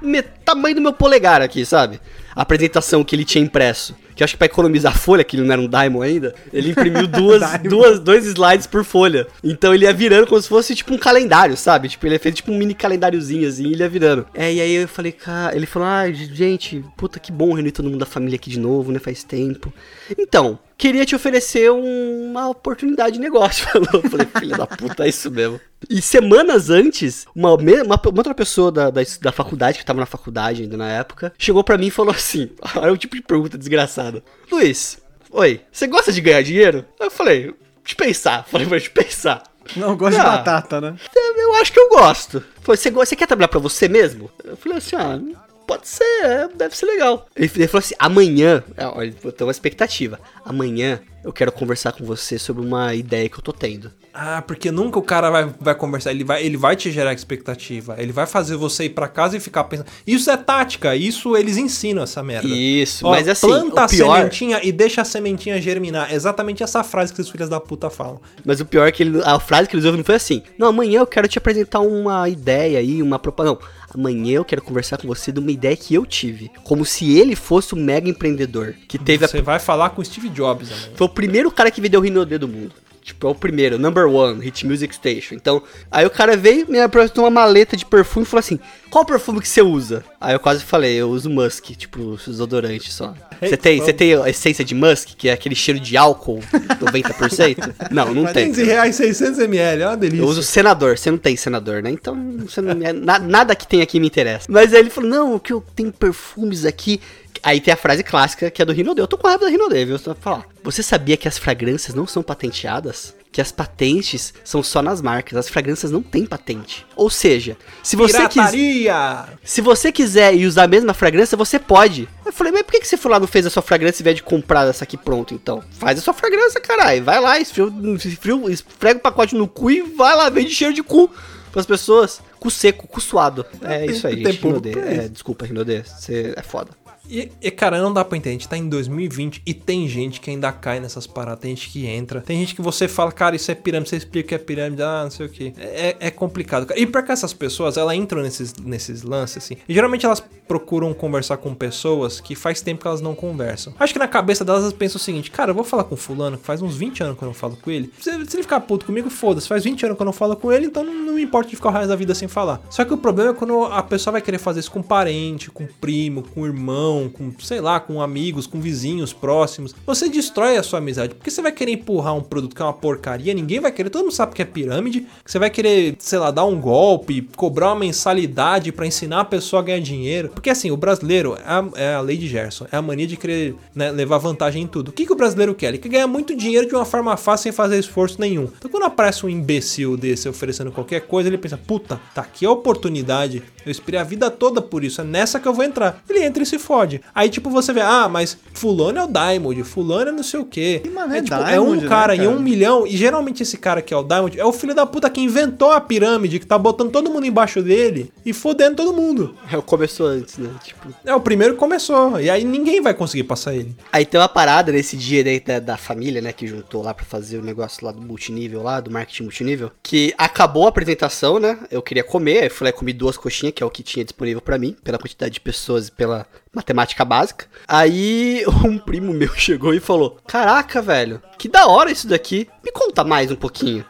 tamanho do meu polegar aqui, sabe? A apresentação que ele tinha impresso. Que eu acho que pra economizar folha, que ele não era um Daimon ainda, ele imprimiu duas, duas, dois slides por folha. Então ele ia virando como se fosse tipo um calendário, sabe? Tipo, ele fez tipo um mini calendáriozinho assim, e ele ia virando. É, e aí eu falei, cara, ele falou, ah, gente, puta que bom reunir todo mundo da família aqui de novo, né? Faz tempo. Então, queria te oferecer um- uma oportunidade de negócio. Falou. Eu falei, filha da puta, é isso mesmo. E semanas antes, uma, uma, uma outra pessoa da, da, da faculdade, que tava na faculdade ainda na época, chegou pra mim e falou assim: olha o tipo de pergunta desgraçada. Luiz, oi, você gosta de ganhar dinheiro? Eu falei, de pensar. Falei, mas de pensar. Não, gosto de Ah. batata, né? "É, Eu acho que eu gosto. Falei, você, você quer trabalhar pra você mesmo? Eu falei assim, ah, pode ser, é, deve ser legal. Ele, ele falou assim, amanhã, é, olha, eu tenho uma expectativa. Amanhã eu quero conversar com você sobre uma ideia que eu tô tendo. Ah, porque nunca o cara vai, vai conversar, ele vai, ele vai te gerar expectativa, ele vai fazer você ir pra casa e ficar pensando. Isso é tática, isso eles ensinam essa merda. Isso, Ó, mas assim, planta a pior... sementinha e deixa a sementinha germinar. É Exatamente essa frase que os filhos da puta falam. Mas o pior é que ele- a frase que eles ouviram não foi assim. Não, amanhã eu quero te apresentar uma ideia aí, uma propaganda. Não, amanhã eu quero conversar com você de uma ideia que eu tive. Como se ele fosse um mega empreendedor. Que teve a Você vai falar com o Steve Jobs, amanhã. Foi o primeiro cara que vendeu Rinode do mundo. Tipo, é o primeiro, number one, Hit Music Station. Então, aí o cara veio, me apresentou uma maleta de perfume e falou assim: Qual perfume que você usa? Aí eu quase falei: Eu uso Musk, tipo, desodorante só. Você tem, você tem a essência de Musk, que é aquele cheiro de álcool, 90%? não, não tem. 15 reais, 600 ml, é uma delícia. Eu uso senador, você não tem senador, né? Então, você não, é- na- nada que tem aqui me interessa. Mas aí ele falou: não, o que eu tenho perfumes aqui. Aí tem a frase clássica que é do Rinode. Eu tô com raiva da Rinode, viu? Só pra falar. Você sabia que as fragrâncias não são patenteadas? Que as patentes são só nas marcas. As fragrâncias não têm patente. Ou seja, se você quiser. Se você quiser e usar a mesma fragrância, você pode. Eu falei, mas por que, que você foi lá e não fez a sua fragrância em vez de comprar essa aqui pronto, então? Faz a sua fragrância, caralho. Vai lá, esfria, esfria, esfrega o pacote no cu e vai lá, vende cheiro de cu pras pessoas. Cu seco, cu suado. É isso aí, gente. pra É, desculpa, Rinodê. Você é foda. E, e, cara, não dá pra entender. A gente tá em 2020 e tem gente que ainda cai nessas paradas. Tem gente que entra. Tem gente que você fala, cara, isso é pirâmide. Você explica que é pirâmide. Ah, não sei o que. É, é complicado. cara. E pra que essas pessoas, elas entram nesses, nesses lances, assim. E geralmente elas procuram conversar com pessoas que faz tempo que elas não conversam. Acho que na cabeça delas elas pensam o seguinte, cara, eu vou falar com fulano, que faz uns 20 anos que eu não falo com ele. Se, se ele ficar puto comigo, foda-se. Faz 20 anos que eu não falo com ele, então não, não me importa de ficar o resto da vida sem falar. Só que o problema é quando a pessoa vai querer fazer isso com parente, com primo, com irmão, com, sei lá, com amigos, com vizinhos próximos. Você destrói a sua amizade. Porque você vai querer empurrar um produto que é uma porcaria, ninguém vai querer. Todo mundo sabe que é pirâmide. Que você vai querer, sei lá, dar um golpe, cobrar uma mensalidade pra ensinar a pessoa a ganhar dinheiro. porque assim, o brasileiro é a, é a lei de Gerson, é a mania de querer né, levar vantagem em tudo. O que, que o brasileiro quer? Ele quer ganhar muito dinheiro de uma forma fácil sem fazer esforço nenhum. Então quando aparece um imbecil desse oferecendo qualquer coisa, ele pensa, puta, tá aqui a oportunidade, eu esperei a vida toda por isso, é nessa que eu vou entrar. Ele entra e se fode. Aí tipo você vê, ah, mas fulano é o Diamond, fulano é não sei o quê. Que mané é, tipo, Diamond, é um né, cara em cara? um milhão, e geralmente esse cara que é o Diamond é o filho da puta que inventou a pirâmide, que tá botando todo mundo embaixo dele e fodendo todo mundo. É, começou antes, né? Tipo. É o primeiro que começou, e aí ninguém vai conseguir passar ele. Aí tem uma parada nesse dia daí da, da família, né? Que juntou lá pra fazer o negócio lá do multinível, lá, do marketing multinível. Que acabou a apresentação, né? Eu queria comer, aí fui lá e comi duas coxinhas, que é o que tinha disponível pra mim, pela quantidade de pessoas e pela matemática básica. Aí um primo meu chegou e falou: Caraca, velho, que da hora isso daqui. Me conta mais um pouquinho.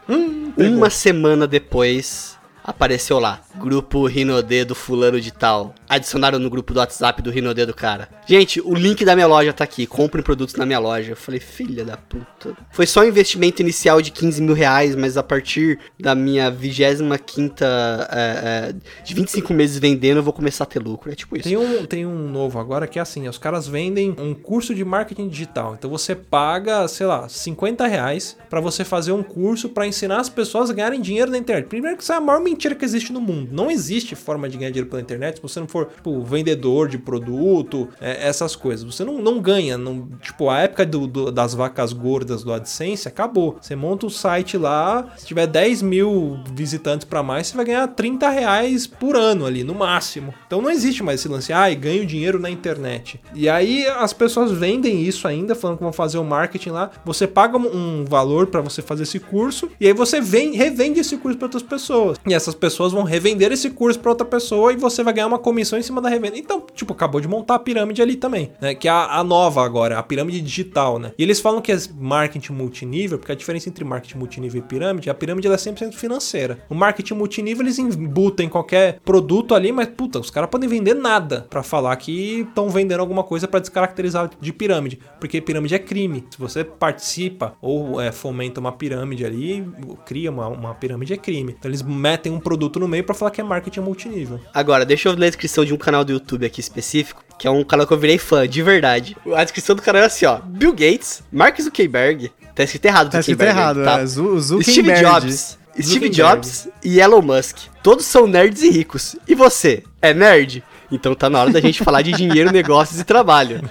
Uma semana depois. Apareceu lá, grupo Rinodê do fulano de tal. Adicionaram no grupo do WhatsApp do Rinodê do cara. Gente, o link da minha loja tá aqui. Comprem produtos na minha loja. Eu falei, filha da puta. Foi só um investimento inicial de 15 mil reais, mas a partir da minha 25 é, é, de 25 meses vendendo, eu vou começar a ter lucro. É tipo isso. Tem um, tem um novo agora que é assim, os caras vendem um curso de marketing digital. Então você paga, sei lá, 50 reais pra você fazer um curso pra ensinar as pessoas a ganharem dinheiro na internet. Primeiro que isso é a maior mentira que existe no mundo. Não existe forma de ganhar dinheiro pela internet se você não for, tipo, vendedor de produto, é, essas coisas. Você não, não ganha. Não, tipo, a época do- do- das vacas gordas do AdSense acabou. Você monta um site lá, se tiver 10 mil visitantes pra mais, você vai ganhar 30 reais por ano ali, no máximo. Então não existe mais esse lance, ah, ganho dinheiro na internet. E aí as pessoas vendem isso ainda, falando que vão fazer o marketing lá. Você paga um valor pra você fazer esse curso, e aí você vem, revende esse curso pra outras pessoas. E essas pessoas vão revender esse curso pra outra pessoa e você vai ganhar uma comissão em cima da revenda. Então, tipo, acabou de montar a pirâmide ali também, né? Que é a, a nova agora, a pirâmide digital, né? E eles falam que é marketing multinível, porque a diferença entre marketing multinível e pirâmide, a pirâmide ela é 100% financeira. O marketing multinível eles embutem qualquer produto ali, mas puta, os caras podem vender nada pra falar que estão vendendo alguma coisa pra descaracterizar de pirâmide, porque pirâmide é crime. Se você participa ou é, fomenta uma pirâmide ali, cria uma, uma pirâmide é crime. Então eles metem um produto no meio pra falar que é marketing multinível. Agora, deixa eu ler a descrição de um canal do YouTube aqui específico, que é um canal que eu virei fã, de verdade. A descrição do canal é assim, ó. Bill Gates, Mark Zuckerberg, tá escrito errado Tá escrito Zuckerberg, errado, tá? é. Zu- Steve Zuckerberg. Jobs, Steve Zuckerberg. Jobs e Elon Musk. Todos são nerds e ricos. E você, é nerd? Então tá na hora da gente falar de dinheiro, negócios e trabalho.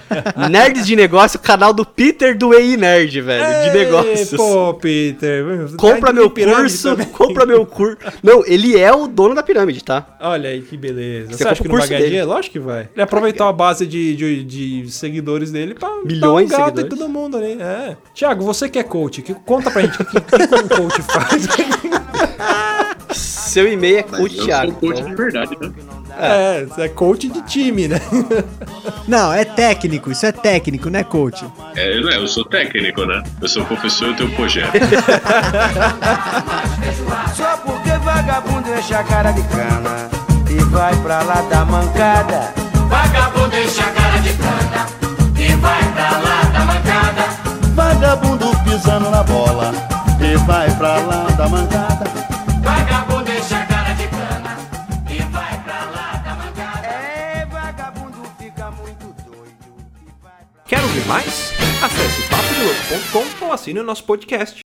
Nerds de negócio, canal do Peter do EI Nerd, velho, de negócios. Pô, Peter. Compra meu curso, também. compra meu curso. Não, ele é o dono da pirâmide, tá? Olha aí que beleza. Você, Você acha que não o vai curso ganhar dele. dinheiro? Lógico que vai. Ele aproveitou a base de, de, de seguidores dele pra Milhões de dar um gato em todo mundo ali. É. Tiago, você que é coach, que, conta pra gente o que, que, que um coach faz. Seu e-mail é coach Eu Thiago. sou coach de verdade, né? É, você é coach de time, né? Não, é técnico, isso é técnico, né, coach? É, eu, eu sou técnico, né? Eu sou professor, eu tenho um projeto. Só porque vagabundo enche a cara de cana e vai pra lá da mancada. Vagabundo enche a cara de cana e vai pra lá da mancada. Vagabundo pisando na bola e vai pra lá da mancada. Vagabundo Quer ouvir mais? Acesse papodelouco.com ou assine o nosso podcast.